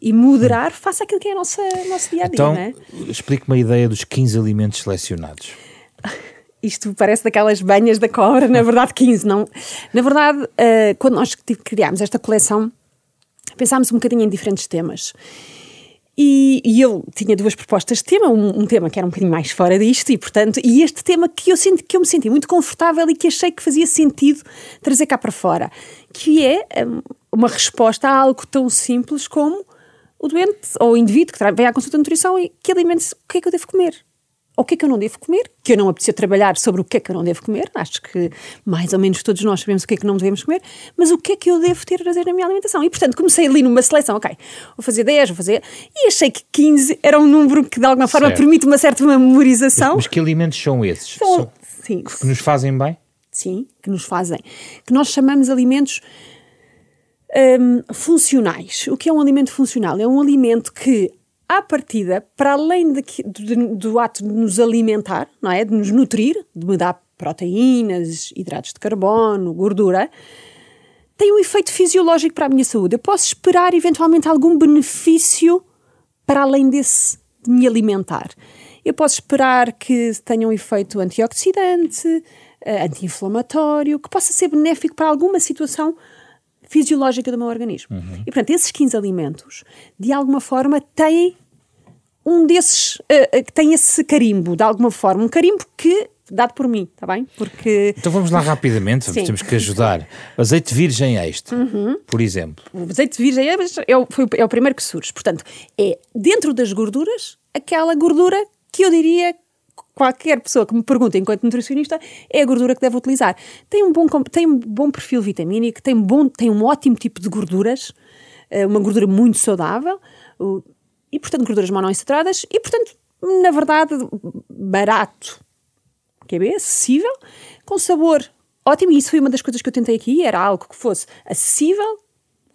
Speaker 2: e moderar face àquilo que é o nosso, nosso dia a dia.
Speaker 1: Então,
Speaker 2: é?
Speaker 1: explique-me a ideia dos 15 alimentos selecionados.
Speaker 2: Isto parece daquelas banhas da cobra, na verdade 15, não. Na verdade, uh, quando nós criámos esta coleção, pensámos um bocadinho em diferentes temas. E, e, eu tinha duas propostas de tema, um, um, tema que era um bocadinho mais fora disto, e portanto, e este tema que eu, sinto, que eu me senti muito confortável e que achei que fazia sentido trazer cá para fora, que é um, uma resposta a algo tão simples como o doente ou o indivíduo que vem à consulta de nutrição e que alimente o que é que eu devo comer. Ou o que é que eu não devo comer, que eu não apetecia trabalhar sobre o que é que eu não devo comer, acho que mais ou menos todos nós sabemos o que é que não devemos comer, mas o que é que eu devo ter a fazer na minha alimentação. E portanto comecei ali numa seleção, ok, vou fazer 10, vou fazer. E achei que 15 era um número que de alguma forma certo. permite uma certa memorização.
Speaker 1: Mas, mas que alimentos são esses? São, são sim. Que nos fazem bem?
Speaker 2: Sim, que nos fazem. Que nós chamamos alimentos um, funcionais. O que é um alimento funcional? É um alimento que, à partida, para além de, de, do ato de nos alimentar, não é? de nos nutrir, de me dar proteínas, hidratos de carbono, gordura, tem um efeito fisiológico para a minha saúde. Eu posso esperar eventualmente algum benefício para além desse de me alimentar. Eu posso esperar que tenha um efeito antioxidante, eh, anti-inflamatório, que possa ser benéfico para alguma situação fisiológica do meu organismo. Uhum. E, portanto, esses 15 alimentos, de alguma forma, têm um desses, uh, uh, tem esse carimbo, de alguma forma, um carimbo que dado por mim, está bem? Porque...
Speaker 1: Então vamos lá rapidamente, Sim. temos que ajudar. Azeite virgem extra, uhum. por exemplo.
Speaker 2: O azeite virgem extra é o, foi, é o primeiro que surge. Portanto, é dentro das gorduras, aquela gordura que eu diria qualquer pessoa que me pergunte enquanto nutricionista é a gordura que deve utilizar. Tem um bom, tem um bom perfil vitamínico, tem, bom, tem um ótimo tipo de gorduras, eh, uma gordura muito saudável e, portanto, gorduras monoinsaturadas e, portanto, na verdade, barato, que é bem acessível, com sabor ótimo. E isso foi uma das coisas que eu tentei aqui, era algo que fosse acessível,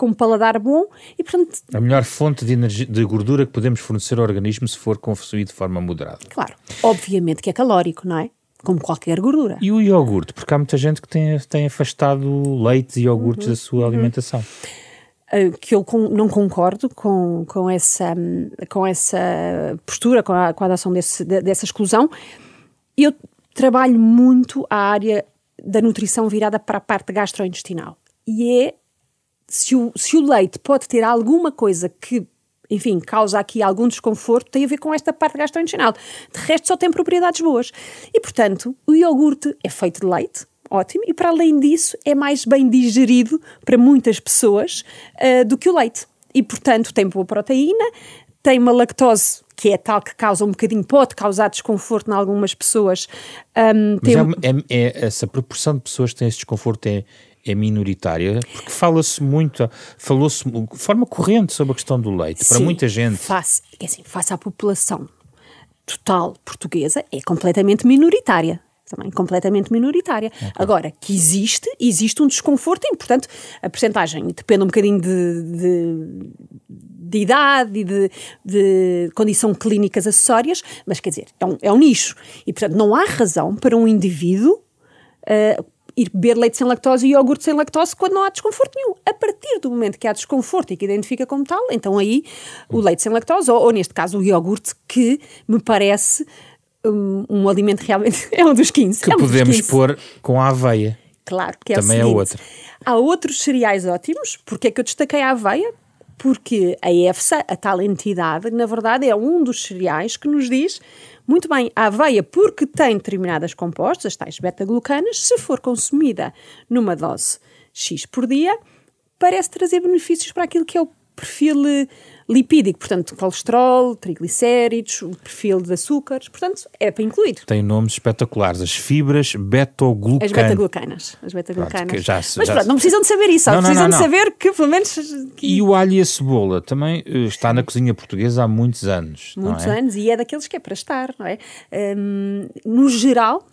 Speaker 2: com um paladar bom e, portanto...
Speaker 1: A melhor fonte de, energia, de gordura que podemos fornecer ao organismo se for consumido de forma moderada.
Speaker 2: Claro, obviamente que é calórico, não é? Como qualquer gordura.
Speaker 1: E o iogurte? Porque há muita gente que tem, tem afastado leites e iogurtes uhum, da sua uhum. alimentação.
Speaker 2: Uh, que eu com, não concordo com, com, essa, com essa postura, com a, com a adoção desse, dessa exclusão. Eu trabalho muito a área da nutrição virada para a parte gastrointestinal. E é se o, se o leite pode ter alguma coisa que enfim, causa aqui algum desconforto, tem a ver com esta parte gastrointestinal. De resto, só tem propriedades boas. E, portanto, o iogurte é feito de leite, ótimo, e para além disso, é mais bem digerido para muitas pessoas uh, do que o leite. E, portanto, tem boa proteína, tem uma lactose que é tal que causa um bocadinho, pode causar desconforto em algumas pessoas.
Speaker 1: Um, Mas tem... é, é, é, essa proporção de pessoas que têm esse desconforto é, é minoritária, porque fala-se muito, falou-se de forma corrente sobre a questão do leite, Sim, para muita gente.
Speaker 2: Face, é assim, face à população total portuguesa, é completamente minoritária também completamente minoritária. Okay. Agora, que existe, existe um desconforto e, portanto, a percentagem depende um bocadinho de, de, de idade e de, de condição clínicas acessórias, mas quer dizer, é um, é um nicho. E, portanto, não há razão para um indivíduo uh, ir beber leite sem lactose e iogurte sem lactose quando não há desconforto nenhum. A partir do momento que há desconforto e que identifica como tal, então aí o leite sem lactose, ou, ou neste caso o iogurte, que me parece um, um, alimento realmente. É um dos 15.
Speaker 1: Que
Speaker 2: é um
Speaker 1: podemos 15. pôr com a aveia.
Speaker 2: Claro, que é
Speaker 1: Também
Speaker 2: é
Speaker 1: outra.
Speaker 2: Há outros cereais ótimos. Porque é que eu destaquei a aveia? Porque a EFSA, a tal entidade, na verdade é um dos cereais que nos diz muito bem, a aveia, porque tem determinadas compostas, as tais beta-glucanas, se for consumida numa dose X por dia, parece trazer benefícios para aquilo que é o perfil eh, lipídico, portanto, colesterol, triglicéridos, o perfil de açúcares, portanto, é para incluir.
Speaker 1: Tem nomes espetaculares, as fibras beta-glucanas.
Speaker 2: As beta-glucanas, as beta-glucanas. Mas já, pronto, não precisam de saber isso, não, precisam não, não, de saber que, pelo menos... Que...
Speaker 1: E o alho e a cebola também uh, está na cozinha portuguesa há muitos anos,
Speaker 2: Muitos
Speaker 1: é?
Speaker 2: anos, e é daqueles que é para estar, não é? Um, no geral,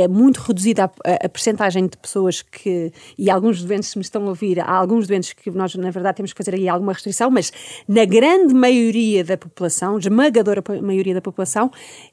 Speaker 2: é muito reduzida a, a, a percentagem de pessoas que, e alguns doentes me estão a ouvir, há alguns doentes que nós, na verdade, temos que fazer aí alguma restrição, mas na grande maioria da população, esmagadora maioria da população,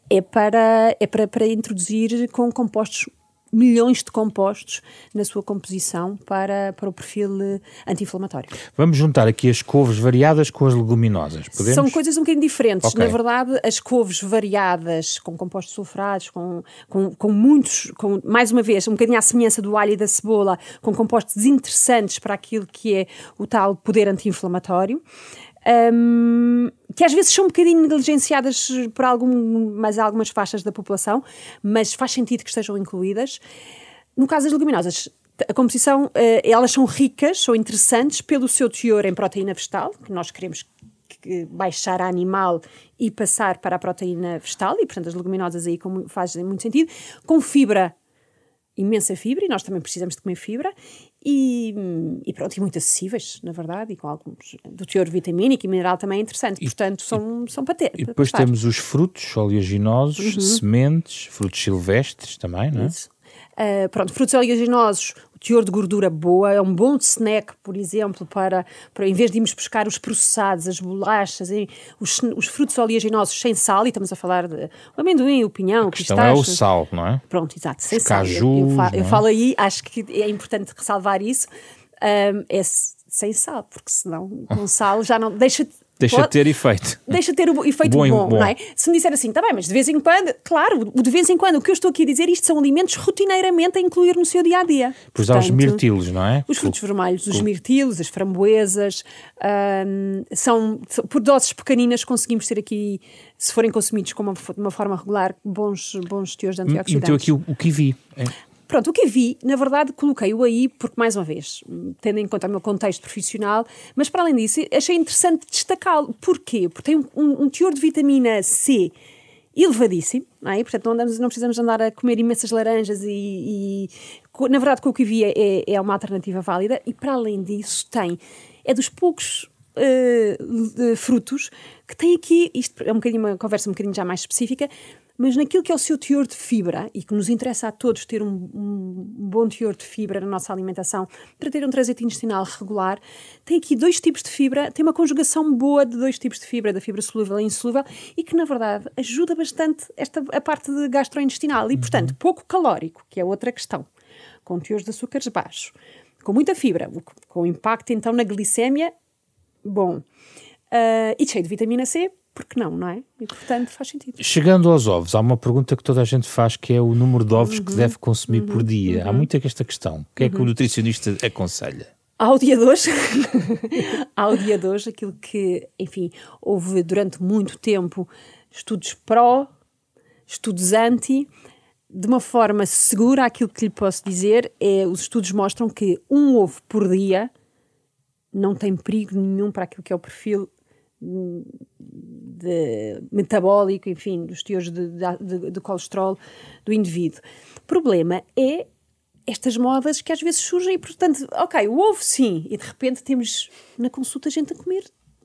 Speaker 2: é para, é para, para introduzir com compostos milhões de compostos na sua composição para, para o perfil eh, anti-inflamatório.
Speaker 1: Vamos juntar aqui as couves variadas com as leguminosas. Podemos?
Speaker 2: São coisas um bocadinho diferentes. Okay. Na verdade, as couves variadas com compostos sulfurados, com, com, com muitos, com, mais uma vez, um bocadinho à semelhança do alho e da cebola, com compostos interessantes para aquilo que é o tal poder anti-inflamatório um, que às vezes são um bocadinho negligenciadas por algum, mas algumas faixas da população, mas faz sentido que estejam incluídas. No caso das leguminosas, a composição, uh, elas são ricas, são interessantes pelo seu teor em proteína vegetal, que nós queremos que baixar a animal e passar para a proteína vegetal, e portanto as leguminosas aí fazem muito sentido, com fibra imensa fibra e nós também precisamos de comer fibra e, e pronto, e muito acessíveis, na verdade, e com alguns do teor vitamínico e mineral também é interessante, e, portanto são, e, são para ter.
Speaker 1: E depois temos os frutos oleaginosos, uhum. sementes, frutos silvestres também, não é? Isso.
Speaker 2: Uh, pronto, frutos oleaginosos, o teor de gordura boa, é um bom snack, por exemplo, para, para em vez de irmos buscar os processados, as bolachas, os, os frutos oleaginosos sem sal, e estamos a falar de o amendoim, o pinhão,
Speaker 1: a questão pistache. é o sal, não é?
Speaker 2: Pronto, exato, sem
Speaker 1: os sal. Cajus, eu,
Speaker 2: eu,
Speaker 1: falo,
Speaker 2: eu, falo aí, acho que é importante ressalvar isso, um, é sem sal, porque senão com sal já não deixa
Speaker 1: Deixa Pode, ter efeito.
Speaker 2: Deixa ter o efeito bom, bom, bom, não é? Se me disser assim, está bem, mas de vez em quando, claro, de vez em quando, o que eu estou aqui a dizer, isto são alimentos rotineiramente a incluir no seu dia a dia.
Speaker 1: Pois há os mirtilos, não é?
Speaker 2: Os frutos vermelhos, os mirtilos, as framboesas, hum, são, por doses pequeninas conseguimos ter aqui, se forem consumidos com uma, de uma forma regular, bons, bons teores de antioxidantes.
Speaker 1: Então aqui o, o kiwi. É?
Speaker 2: Pronto, o que vi, na verdade, coloquei-o aí porque, mais uma vez, tendo em conta o meu contexto profissional, mas para além disso, achei interessante destacá-lo. Porquê? Porque tem um, um, teor de vitamina C elevadíssimo, não é? portanto não, andamos, não precisamos andar a comer imensas laranjas e, e na verdade com o que vi é, é uma alternativa válida e para além disso tem, é dos poucos uh, frutos que tem aqui, isto é um bocadinho uma conversa um bocadinho já mais específica, mas naquilo que é o seu teor de fibra, e que nos interessa a todos ter um, um, bom teor de fibra na nossa alimentação, para ter um trânsito intestinal regular, tem aqui dois tipos de fibra, tem uma conjugação boa de dois tipos de fibra, da fibra solúvel e insolúvel, e que, na verdade, ajuda bastante esta, a parte de gastrointestinal. E, portanto, uhum. pouco calórico, que é outra questão, com teores de açúcares baixos, com muita fibra, com impacto, então, na glicémia, bom. Uh, e cheio de vitamina C, porque não, não é? E portanto faz sentido.
Speaker 1: Chegando aos ovos, há uma pergunta que toda a gente faz que é o número de ovos uhum. que deve consumir uhum. por dia. Uhum. Há muita esta questão. O que é que o uhum. nutricionista aconselha?
Speaker 2: Ao dia de hoje, ao dia de hoje, aquilo que, enfim, houve durante muito tempo estudos pró, estudos anti, de uma forma segura, aquilo que lhe posso dizer é os estudos mostram que um ovo por dia não tem perigo nenhum para aquilo que é o perfil metabólico, enfim, dos teores de, de, de, colesterol do indivíduo. O problema é estas modas que às vezes surgem e, portanto, ok, o ovo sim, e de repente temos na consulta gente a comer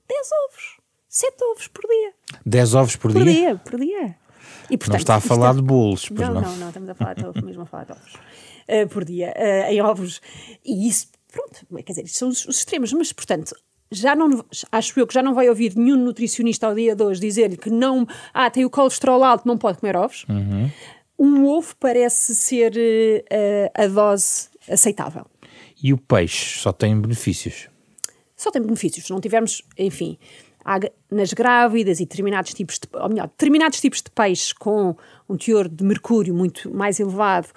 Speaker 2: 10 ovos, 7 ovos por dia.
Speaker 1: 10 ovos por,
Speaker 2: por
Speaker 1: dia?
Speaker 2: dia? Por dia.
Speaker 1: E, portanto, não está a falar de bolos,
Speaker 2: não, não? Não, não, estamos a falar de ovos, mesmo a falar de ovos. Uh, por dia, uh, em ovos. E isso, pronto, quer dizer, são os, os extremos, mas, portanto, já não, acho eu que já não vai ouvir nenhum nutricionista ao dia de hoje dizer-lhe que não, ah, tem o colesterol alto, não pode comer ovos. Uhum. Um ovo parece ser uh, a dose aceitável.
Speaker 1: E o peixe só tem benefícios?
Speaker 2: Só tem benefícios. Se não tivermos, enfim, nas grávidas e determinados tipos de, ou melhor, determinados tipos de peixe com um teor de mercúrio muito mais elevado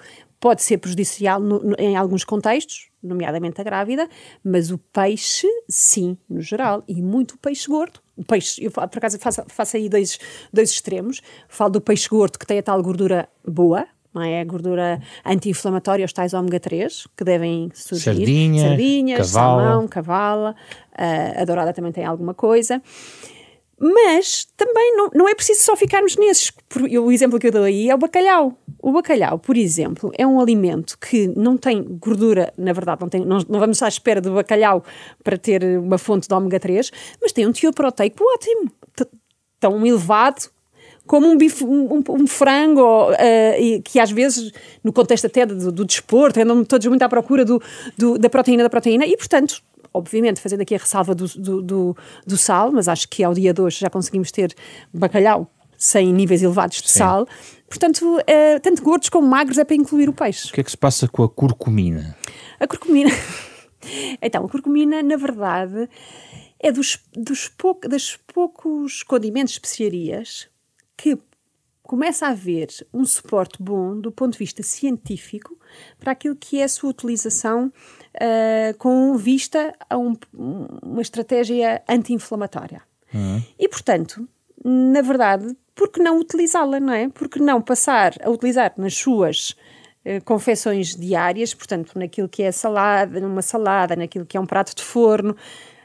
Speaker 2: pode ser prejudicial no, no, em alguns contextos, nomeadamente a grávida, mas o peixe, sim, no geral, e muito o peixe gordo. O peixe, eu por acaso faço, faço aí dois, dois extremos. Falo do peixe gordo que tem a tal gordura boa, não é? A gordura anti-inflamatória, os tais ômega 3, que devem surgir.
Speaker 1: Sardinha,
Speaker 2: Sardinhas, cavala. salmão, cavala. Uh, a dourada também tem alguma coisa. Mas também não, não é preciso só ficarmos nesses. O exemplo que eu dou aí é o bacalhau. O bacalhau, por exemplo, é um alimento que não tem gordura, na verdade, não, tem, não, não vamos à espera do bacalhau para ter uma fonte de ômega 3, mas tem um teor proteico ótimo, tão elevado como um, bife, um, um frango, uh, que às vezes, no contexto até do, do desporto, andam todos muito à procura do, do, da proteína da proteína, e portanto obviamente, fazendo aqui a ressalva do, do, do, do, sal, mas acho que ao dia de hoje já conseguimos ter bacalhau sem níveis elevados de Sim. sal. Portanto, é, tanto gordos como magros é para incluir o peixe.
Speaker 1: O que é que se passa com a curcumina?
Speaker 2: A curcumina. então, a curcumina, na verdade, é dos, dos, pou, dos poucos condimentos, especiarias que começa a haver um suporte bom do ponto de vista científico para aquilo que é a sua utilização uh, com vista a um, uma estratégia anti-inflamatória. Uhum. E, portanto, na verdade, por que não utilizá-la, não é? Por que não passar a utilizar nas suas uh, confecções diárias, portanto, naquilo que é salada, numa salada, naquilo que é um prato de forno,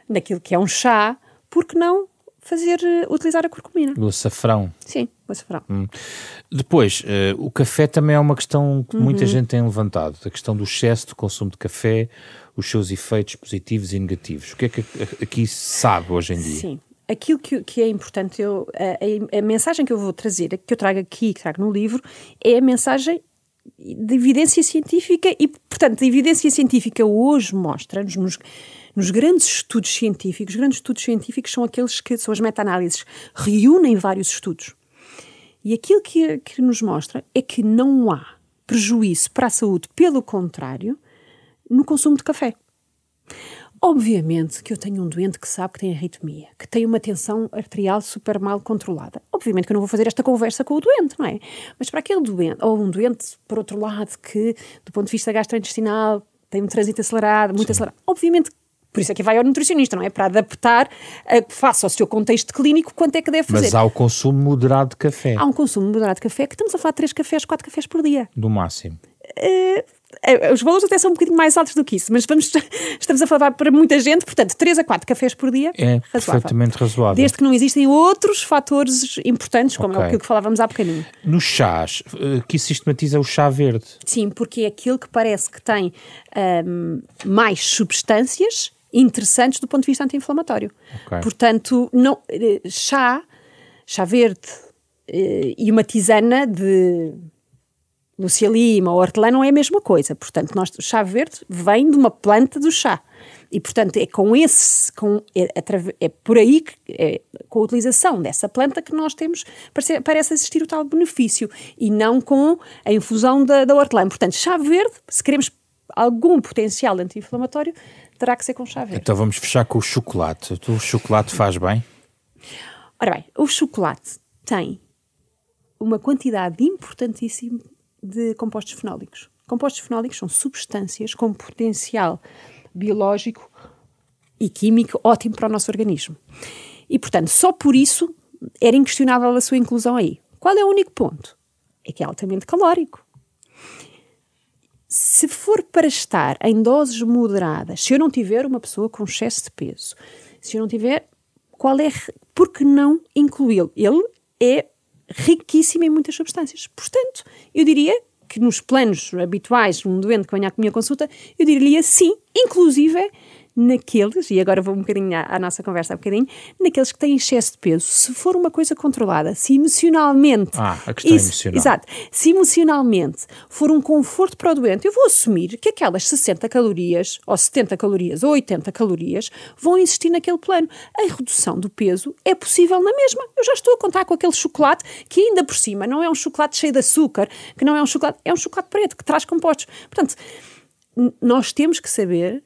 Speaker 2: naquilo que é um chá, por que não fazer, uh, utilizar a curcumina?
Speaker 1: O açafrão.
Speaker 2: Sim, o açafrão.
Speaker 1: Hum. Depois, uh, o café também é uma questão que uhum. muita gente tem levantado, a questão do excesso de consumo de café, os seus efeitos positivos e negativos. O que é que aqui se sabe hoje em dia?
Speaker 2: Sim. Aquilo que, que é importante, eu, a, a, mensagem que eu vou trazer, que eu trago aqui, que trago no livro, é a mensagem de evidência científica e, portanto, a evidência científica hoje mostra-nos nos, grandes estudos científicos, os grandes estudos científicos são aqueles que são as meta-análises, reúnem vários estudos. E aquilo que, que nos mostra é que não há prejuízo para a saúde, pelo contrário, no consumo de café. Obviamente que eu tenho um doente que sabe que tem arritmia, que tem uma tensão arterial super mal controlada. Obviamente que eu não vou fazer esta conversa com o doente, não é? Mas para aquele doente, ou um doente, por outro lado, que do ponto de vista gastrointestinal tem um trânsito acelerado, muito Sim. acelerado, obviamente por isso é que vai ao nutricionista, não é? Para adaptar, a, face ao seu contexto clínico, quanto é que deve fazer.
Speaker 1: Mas há o consumo moderado de café.
Speaker 2: Há um consumo moderado de café, que estamos a falar de 3 cafés, 4 cafés por dia.
Speaker 1: Do máximo.
Speaker 2: Uh, os valores até são um bocadinho mais altos do que isso, mas vamos, estamos a falar para muita gente, portanto, 3 a 4 cafés por dia
Speaker 1: é razoável. perfeitamente razoável.
Speaker 2: Desde que não existem outros fatores importantes, como okay. é o que falávamos há bocadinho.
Speaker 1: Nos chás, eh, que sistematiza o chá verde?
Speaker 2: Sim, porque é aquilo que parece que tem um, mais substâncias interessantes do ponto de vista anti-inflamatório. Okay. Portanto, não, eh, chá, chá verde, e uma tisana de Lucia Lima ou hortelã não é a mesma coisa. Portanto, nós, o chá verde vem de uma planta do chá. E, portanto, é com esse, com, é, é por aí, que, é, com a utilização dessa planta que nós temos, parece, parece existir o tal benefício, e não com a infusão da, da hortelã. Portanto, chá verde, se queremos algum potencial anti-inflamatório, terá que ser com chá verde.
Speaker 1: Então vamos fechar com o chocolate. O chocolate faz bem?
Speaker 2: Ora bem, o chocolate tem uma quantidade importantíssima de compostos fenólicos. Compostos fenólicos são substâncias com potencial biológico e químico ótimo para o nosso organismo. E, portanto, só por isso era inquestionável a sua inclusão aí. Qual é o único ponto? É que é altamente calórico. Se for para estar em doses moderadas, se eu não tiver uma pessoa com excesso de peso, se eu não tiver, qual é, por que não incluí-lo? Ele é riquíssimo em muitas substâncias. Portanto, eu diria que nos planos habituais, um doente que venha à minha consulta, eu diria sim, inclusive naqueles, e agora vou um bocadinho à, à, nossa conversa um bocadinho, naqueles que têm excesso de peso, se for uma coisa controlada, se emocionalmente.
Speaker 1: Ah, a questão isso, emocional.
Speaker 2: Exato. Se emocionalmente for um conforto para o doente, eu vou assumir que aquelas 60 calorias, ou 70 calorias, ou 80 calorias, vão existir naquele plano. A redução do peso é possível na mesma. Eu já estou a contar com aquele chocolate que ainda por cima não é um chocolate cheio de açúcar, que não é um chocolate, é um chocolate preto, que traz compostos. Portanto, nós temos que saber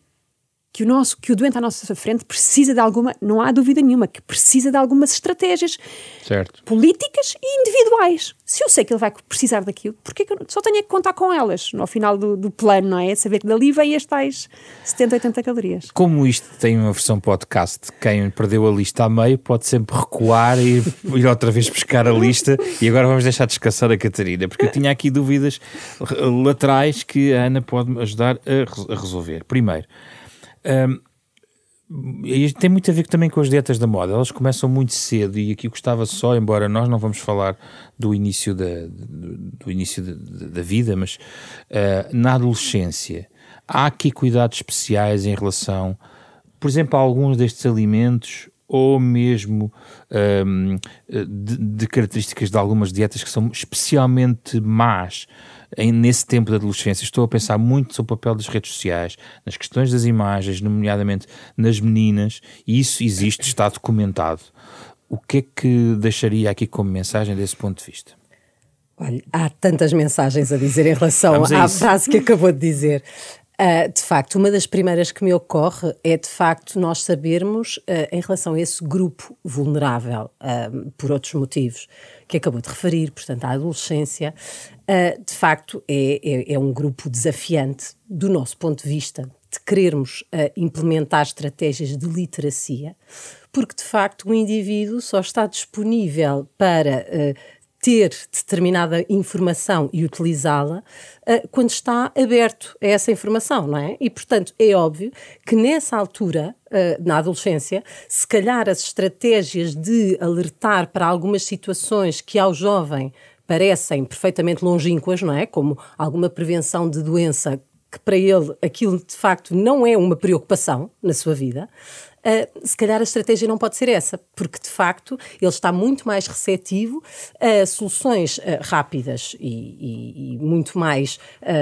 Speaker 2: que o, nosso, que o doente à nossa frente precisa de alguma, não há dúvida nenhuma, que precisa de algumas estratégias
Speaker 1: certo.
Speaker 2: políticas e individuais. Se eu sei que ele vai precisar daquilo, porque que eu só tenho que contar com elas no final do, do plano, não é? Saber que dali vem as tais 70, 80 calorias.
Speaker 1: Como isto tem uma versão podcast, quem perdeu a lista a meio pode sempre recuar e ir outra vez buscar a lista e agora vamos deixar descansar a Catarina, porque eu tinha aqui dúvidas laterais que a Ana pode ajudar a, a resolver. Primeiro, um, tem muito a ver também com as dietas da moda. Elas começam muito cedo e aqui gostava só, embora nós não vamos falar do início da, do início da vida, mas uh, na adolescência há aqui cuidados especiais em relação, por exemplo, a alguns destes alimentos ou mesmo um, de, de características de algumas dietas que são especialmente más em, nesse tempo da adolescência, estou a pensar muito sobre o papel das redes sociais, nas questões das imagens, nomeadamente nas meninas, e isso existe, está documentado. O que é que deixaria aqui como mensagem desse ponto de vista?
Speaker 3: Olha, há tantas mensagens a dizer em relação à frase que acabou de dizer. Uh, de facto, uma das primeiras que me ocorre é, de facto, nós sabermos, uh, em relação a esse grupo vulnerável, uh, por outros motivos, que acabou de referir, portanto, a adolescência, de facto, é, é, é, um grupo desafiante do nosso ponto de vista de querermos implementar estratégias de literacia, porque, de facto, o indivíduo só está disponível para ter determinada informação e utilizá-la uh, quando está aberto a essa informação, não é? E, portanto, é óbvio que nessa altura, uh, na adolescência, se calhar as estratégias de alertar para algumas situações que ao jovem parecem perfeitamente longínquas, não é? Como alguma prevenção de doença que para ele aquilo de facto não é uma preocupação na sua vida, uh, se calhar a estratégia não pode ser essa, porque de facto ele está muito mais receptivo a soluções uh, rápidas e, e, e, muito mais.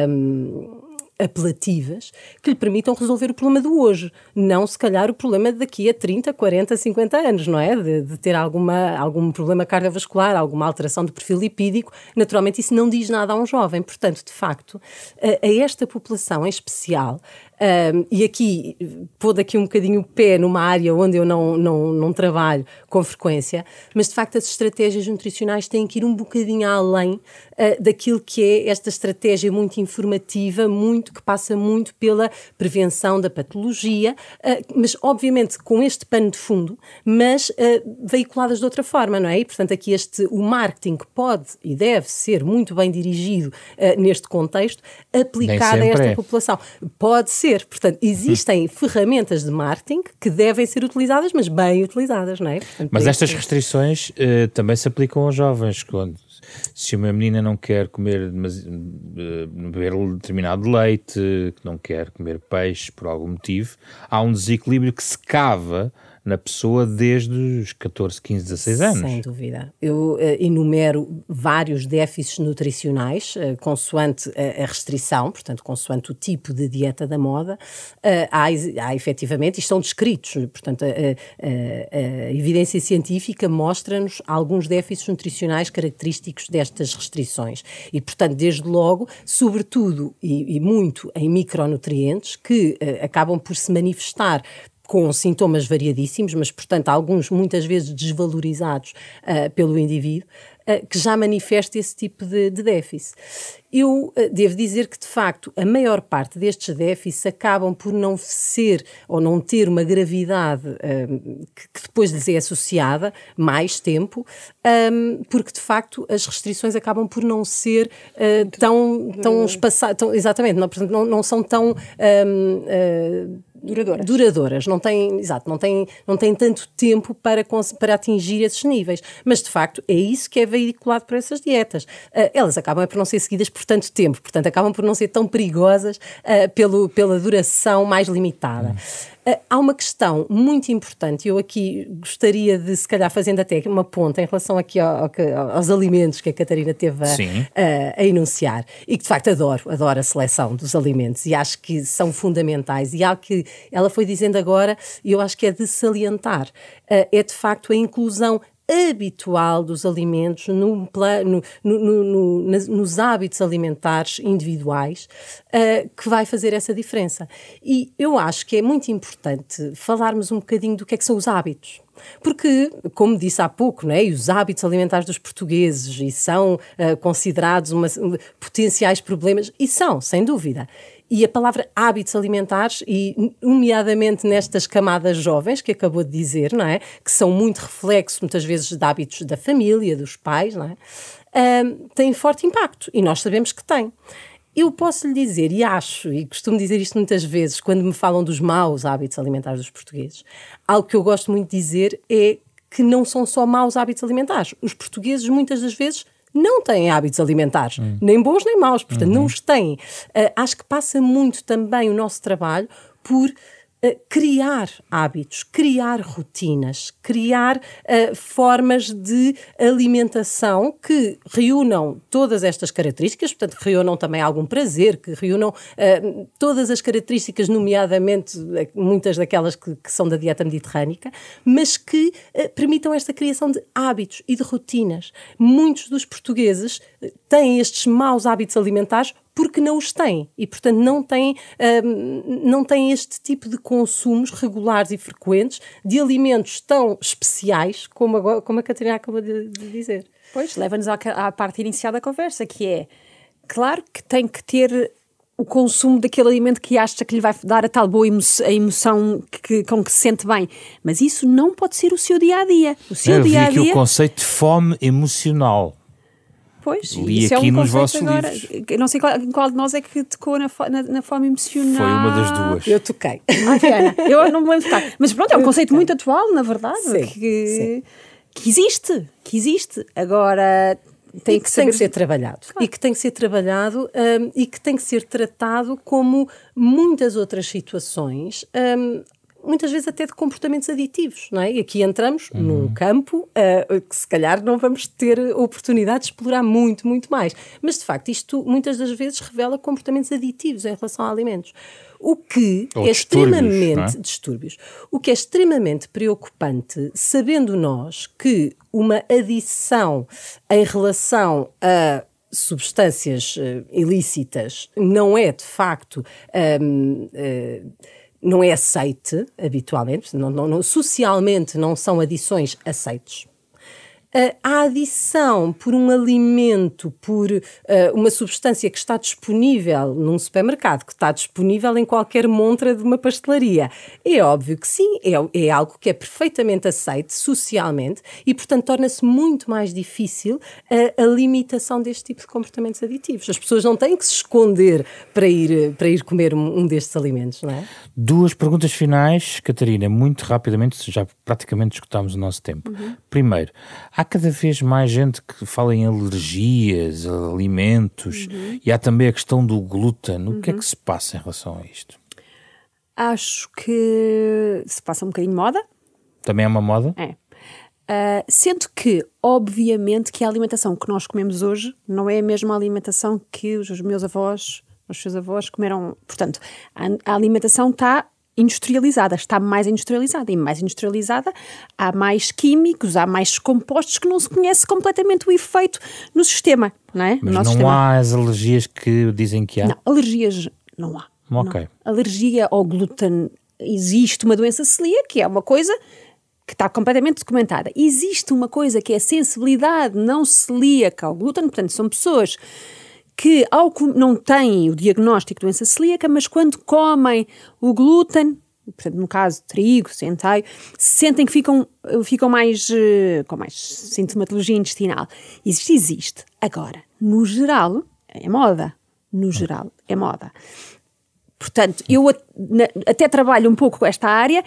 Speaker 3: Um, apelativas que lhe permitam resolver o problema do hoje, não se calhar o problema daqui a 30, 40, 50 anos, não é? De, de, ter alguma, algum problema cardiovascular, alguma alteração do perfil lipídico. Naturalmente, isso não diz nada a um jovem. Portanto, de facto, a, a esta população em especial, um, e aqui, pôr daqui um bocadinho o pé numa área onde eu não, não, não trabalho com frequência, mas de facto as estratégias nutricionais têm que ir um bocadinho além uh, daquilo que é esta estratégia muito informativa, muito que passa muito pela prevenção da patologia, uh, mas obviamente com este pano de fundo, mas uh, veiculadas de outra forma, não é? E, portanto, aqui este, o marketing pode e deve ser muito bem dirigido neste contexto, aplicado a esta é. população. Pode ser ser. Portanto, existem ferramentas de marketing que devem ser utilizadas, mas bem utilizadas, não é? Portanto,
Speaker 1: mas estas restrições uh, também se aplicam aos jovens, quando se uma menina não quer comer mas, uh, beber determinado leite, não quer comer peixe por algum motivo, há um desequilíbrio que se cava na pessoa desde os 14, 15, 16 anos.
Speaker 3: Sem dúvida. Eu uh, enumero vários déficits nutricionais, uh, consoante a, a, restrição, portanto, consoante o tipo de dieta da moda. Uh, há, há efetivamente, e estão descritos, portanto, a, evidência científica mostra-nos alguns déficits nutricionais característicos destas restrições. E, portanto, desde logo, sobretudo e, e muito em micronutrientes, que acabam por se manifestar com sintomas variadíssimos, mas, portanto, alguns muitas vezes desvalorizados uh, pelo indivíduo, uh, que já manifesta esse tipo de, de déficit. Eu uh, devo dizer que, de facto, a maior parte destes déficits acabam por não ser ou não ter uma gravidade que, que, depois lhes é associada mais tempo, um, porque, de facto, as restrições acabam por não ser tão, tão espaçadas, exatamente, não, não, não são tão. Um,
Speaker 2: duradouras.
Speaker 3: Duradouras, não têm, exato, não têm, não têm tanto tempo para, para atingir esses níveis. Mas, de facto, é isso que é veiculado por essas dietas. Uh, elas acabam por não ser seguidas por tanto tempo, portanto, acabam por não ser tão perigosas uh, pelo, pela duração mais limitada. Hum. Ah, há uma questão muito importante, eu aqui gostaria de, se calhar, fazendo até uma ponta em relação aqui ao, ao, aos alimentos que a Catarina teve a, a, a, enunciar, e que de facto adoro, adoro a seleção dos alimentos e acho que são fundamentais. E algo que ela foi dizendo agora, e eu acho que é de salientar, uh, é de facto a inclusão habitual dos alimentos no, no, no, nos hábitos alimentares individuais uh, que vai fazer essa diferença. E eu acho que é muito importante falarmos um bocadinho do que é que são os hábitos. Porque, como disse há pouco, não é? Os hábitos alimentares dos portugueses e são uh, considerados uma, potenciais problemas, e são, sem dúvida. E a palavra hábitos alimentares, e nomeadamente nestas camadas jovens que acabou de dizer, não é? Que são muito reflexo, muitas vezes, de hábitos da família, dos pais, não é? Um, tem forte impacto e nós sabemos que tem. Eu posso lhe dizer, e acho, e costumo dizer isto muitas vezes, quando me falam dos maus hábitos alimentares dos portugueses, algo que eu gosto muito de dizer é que não são só maus hábitos alimentares. Os portugueses, muitas das vezes, não têm hábitos alimentares, hum. nem bons nem maus, portanto, uhum. não os têm. Uh, acho que passa muito também o nosso trabalho por criar hábitos, criar rotinas, criar uh, formas de alimentação que reúnam todas estas características, portanto, que reúnam também algum prazer, que reúnam uh, todas as características, nomeadamente muitas daquelas que, que são da dieta mediterrânica, mas que uh, permitam esta criação de hábitos e de rotinas. Muitos dos portugueses têm estes maus hábitos alimentares porque não os têm e, portanto, não têm, um, não têm este tipo de consumos regulares e frequentes de alimentos tão especiais como, agora, como a Catarina acabou de, de dizer.
Speaker 2: Pois, leva-nos à, à parte inicial da conversa, que é, claro que tem que ter o consumo daquele alimento que acha que lhe vai dar a tal boa emoção, a emoção que, com que se sente bem. Mas isso não pode ser o seu dia a dia. O seu dia a dia.
Speaker 1: aqui o conceito de fome emocional.
Speaker 2: Pois,
Speaker 1: Li isso aqui é um nos vossos agora.
Speaker 2: livros. Não sei qual, qual, de nós é que tocou na, na, na fome emocional.
Speaker 1: Foi uma das duas.
Speaker 3: Eu toquei.
Speaker 2: Ah, eu não me lembro de tocar. Mas pronto, é um conceito muito atual, na verdade, sim, que, sim. que existe, que existe. Agora
Speaker 3: tem que, que saber... tem que ser trabalhado claro. e que tem que ser trabalhado um, e que tem que ser tratado como muitas outras situações um, muitas vezes até de comportamentos aditivos, não é? E aqui entramos uhum. num campo uh, que se calhar não vamos ter oportunidade de explorar muito, muito mais. Mas de facto, isto muitas das vezes revela comportamentos aditivos em relação a alimentos. O que Ou é extremamente é? distúrbios. O que é extremamente preocupante, sabendo nós que uma adição em relação a substâncias uh, ilícitas não é de facto um, uh, não é aceite habitualmente, não, não, socialmente não são adições aceites a adição por um alimento, por uh, uma substância que está disponível num supermercado, que está disponível em qualquer montra de uma pastelaria. É óbvio que sim, é, é algo que é perfeitamente aceito socialmente e, portanto, torna-se muito mais difícil a, a, limitação deste tipo de comportamentos aditivos. As pessoas não têm que se esconder para ir, para ir comer um, um destes alimentos, não é?
Speaker 1: Duas perguntas finais, Catarina, muito rapidamente, já praticamente escutámos o nosso tempo. Uhum. Primeiro, há cada vez mais gente que fala em alergias, alimentos, uhum. e há também a questão do glúten. O uhum. que é que uhum. se passa em relação a isto?
Speaker 2: Acho que se passa um bocadinho de moda.
Speaker 1: Também é uma moda?
Speaker 2: É. Uh, sendo que, obviamente, que a alimentação que nós comemos hoje não é a mesma alimentação que os meus avós, os seus avós comeram. Portanto, a, a alimentação está industrializada, está mais industrializada. E mais industrializada, há mais químicos, há mais compostos que não se conhece completamente o efeito no sistema, não é?
Speaker 1: Mas
Speaker 2: no
Speaker 1: não
Speaker 2: sistema.
Speaker 1: há as alergias que dizem que há?
Speaker 2: Não, alergias não há.
Speaker 1: Ok.
Speaker 2: Não. Alergia ao glúten, existe uma doença celíaca, que é uma coisa que está completamente documentada. Existe uma coisa que é a sensibilidade não celíaca ao glúten, portanto, são pessoas que ao, não têm o diagnóstico de doença celíaca, mas quando comem o glúten, portanto, no caso trigo, centeio, sentem que ficam, ficam mais uh, com mais sintomatologia intestinal. Existe, existe. Agora, no geral, é moda. No geral, é moda. Portanto, eu até trabalho um pouco com esta área.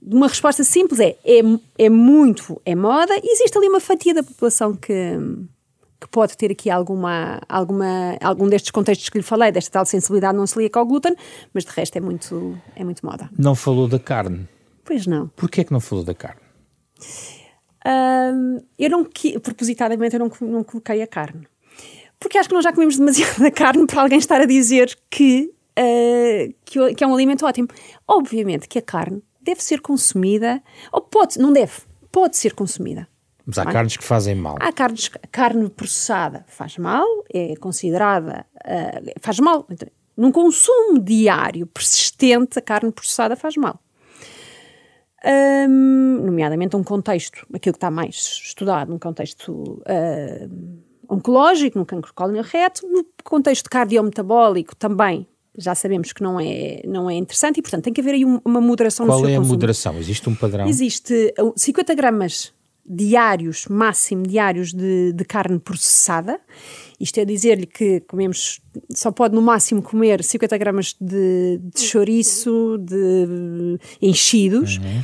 Speaker 2: Uma resposta simples é, é, é muito, é moda, e existe ali uma fatia da população que, que pode ter aqui alguma, alguma, algum destes contextos que lhe falei, desta tal sensibilidade não celíaca ao glúten, mas de resto é muito, é muito moda.
Speaker 1: Não falou da carne?
Speaker 2: Pois não.
Speaker 1: Porquê é que não falou da carne?
Speaker 2: Um, eu não, propositadamente, eu não, não coloquei a carne. Porque acho que nós já comemos demasiada carne para alguém estar a dizer que uh, que, que é um alimento ótimo. Obviamente que a carne deve ser consumida, ou pode, não deve, pode ser consumida.
Speaker 1: Mas há carnes que fazem mal.
Speaker 2: Há carnes, carne processada faz mal, é considerada, uh, faz mal. Então, num consumo diário persistente, a carne processada faz mal. Um, nomeadamente um contexto, aquilo que está mais estudado, num contexto uh, oncológico, no cancro cólon reto, no contexto cardiometabólico também já sabemos que não é, não é interessante e, portanto, tem que haver aí uma moderação
Speaker 1: Qual
Speaker 2: no seu
Speaker 1: é a
Speaker 2: consumo.
Speaker 1: moderação? Existe um padrão?
Speaker 2: Existe 50 uh, gramas diários, máximo diários de, de carne processada. Isto é dizer-lhe que comemos, só pode no máximo comer 50 gramas de, de chouriço, de enchidos. Uhum.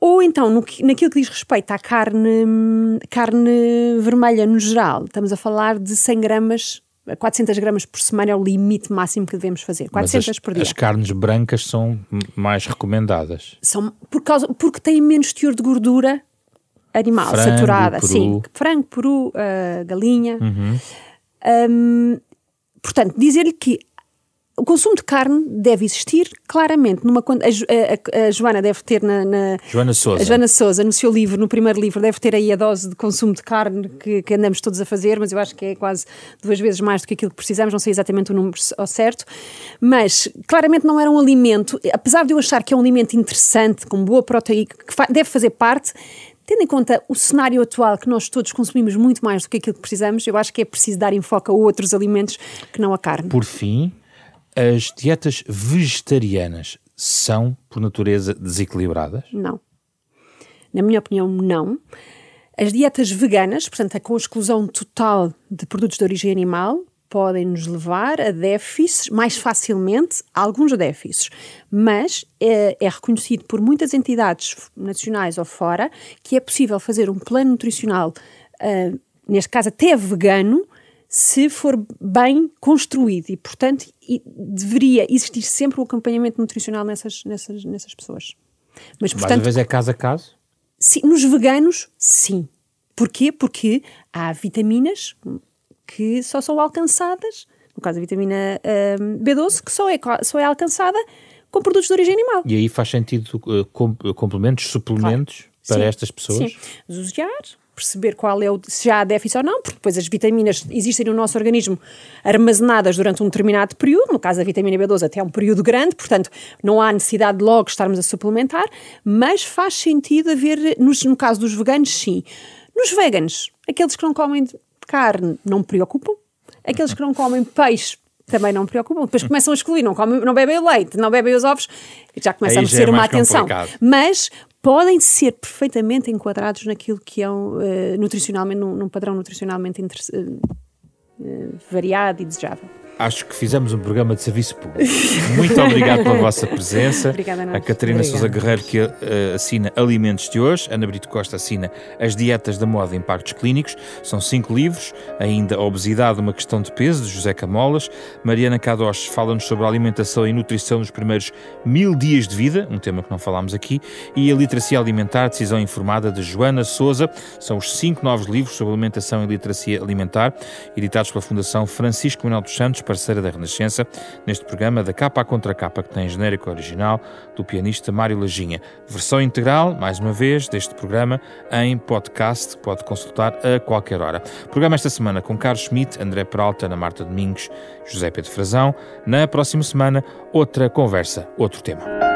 Speaker 2: Ou então, no, naquilo que diz respeito à carne, carne vermelha no geral, estamos a falar de 100 gramas 400 gramas por semana é o limite máximo que devemos fazer. 400
Speaker 1: as,
Speaker 2: por dia.
Speaker 1: As carnes brancas são mais recomendadas.
Speaker 2: São por causa, porque têm menos teor de gordura animal,
Speaker 1: frango,
Speaker 2: saturada.
Speaker 1: Peru.
Speaker 2: Sim, frango, peru, uh, galinha.
Speaker 1: Uhum.
Speaker 2: Um, portanto, dizer-lhe que o consumo de carne deve existir claramente. Numa, a, a, a Joana deve ter na, na,
Speaker 1: Joana Souza.
Speaker 2: A Joana Souza, no seu livro, no primeiro livro, deve ter aí a dose de consumo de carne que, que, andamos todos a fazer, mas eu acho que é quase duas vezes mais do que aquilo que precisamos, não sei exatamente o número ao certo. Mas claramente não era um alimento, apesar de eu achar que é um alimento interessante, com boa proteína, que deve fazer parte, Tendo em conta o cenário atual, que nós todos consumimos muito mais do que aquilo que precisamos, eu acho que é preciso dar enfoque a outros alimentos que não a carne.
Speaker 1: Por fim, as dietas vegetarianas são, por natureza, desequilibradas?
Speaker 2: Não. Na minha opinião, não. As dietas veganas, portanto, com a exclusão total de produtos de origem animal, podem nos levar a déficits mais facilmente, alguns déficits, mas é, é, reconhecido por muitas entidades nacionais ou fora que é possível fazer um plano nutricional, uh, neste caso até vegano, se for bem construído e, portanto, e deveria existir sempre o acompanhamento nutricional nessas, nessas, nessas pessoas.
Speaker 1: Mas, portanto, Mais uma vez é caso a caso?
Speaker 2: Sim, nos veganos, sim. Porquê? Porque há vitaminas que só são alcançadas, no caso a vitamina um, B12, que só é, só é alcançada com produtos de origem animal.
Speaker 1: E aí faz sentido uh, complementos, suplementos claro. para sim, estas pessoas?
Speaker 2: Sim. Zusear, perceber qual é o, se já há déficit ou não, porque depois as vitaminas existem no nosso organismo armazenadas durante um determinado período, no caso da vitamina B12 até um período grande, portanto não há necessidade de logo estarmos a suplementar, mas faz sentido haver, no, no caso dos veganos, sim. Nos veganos, aqueles que não comem carne não me preocupam, aqueles que não comem peixe também não me preocupam. Depois começam a excluir, não, comem, não bebem o leite, não bebem os ovos, já começa Aí a merecer é uma atenção. Complicado. Mas podem ser perfeitamente enquadrados naquilo que é uh, nutricionalmente, num, num, padrão nutricionalmente uh, uh, variado e desejável.
Speaker 1: Acho que fizemos um programa de serviço público. Muito obrigado pela vossa presença.
Speaker 2: Obrigada a
Speaker 1: Catarina
Speaker 3: Obrigada.
Speaker 1: Sousa Guerreiro, que uh, assina Alimentos de Hoje. Ana Brito Costa assina As Dietas da Moda e Impactos Clínicos. São cinco livros. Ainda Obesidade, uma questão de peso, de José Camolas. Mariana Cados fala-nos sobre a alimentação e nutrição nos primeiros mil dias de vida, um tema que não falámos aqui. E A Literacia Alimentar, Decisão Informada, de Joana Souza. São os cinco novos livros sobre alimentação e literacia alimentar, editados pela Fundação Francisco Manuel dos Santos, parceira da Renascença, neste programa da capa à contra capa, que tem genérico original do pianista Mário Lajinha. Versão integral, mais uma vez, deste programa em podcast, pode consultar a qualquer hora. Programa esta semana com Carlos Schmidt, André Peralta, Ana Marta Domingos, José Pedro Frazão. Na próxima semana, outra conversa, outro tema.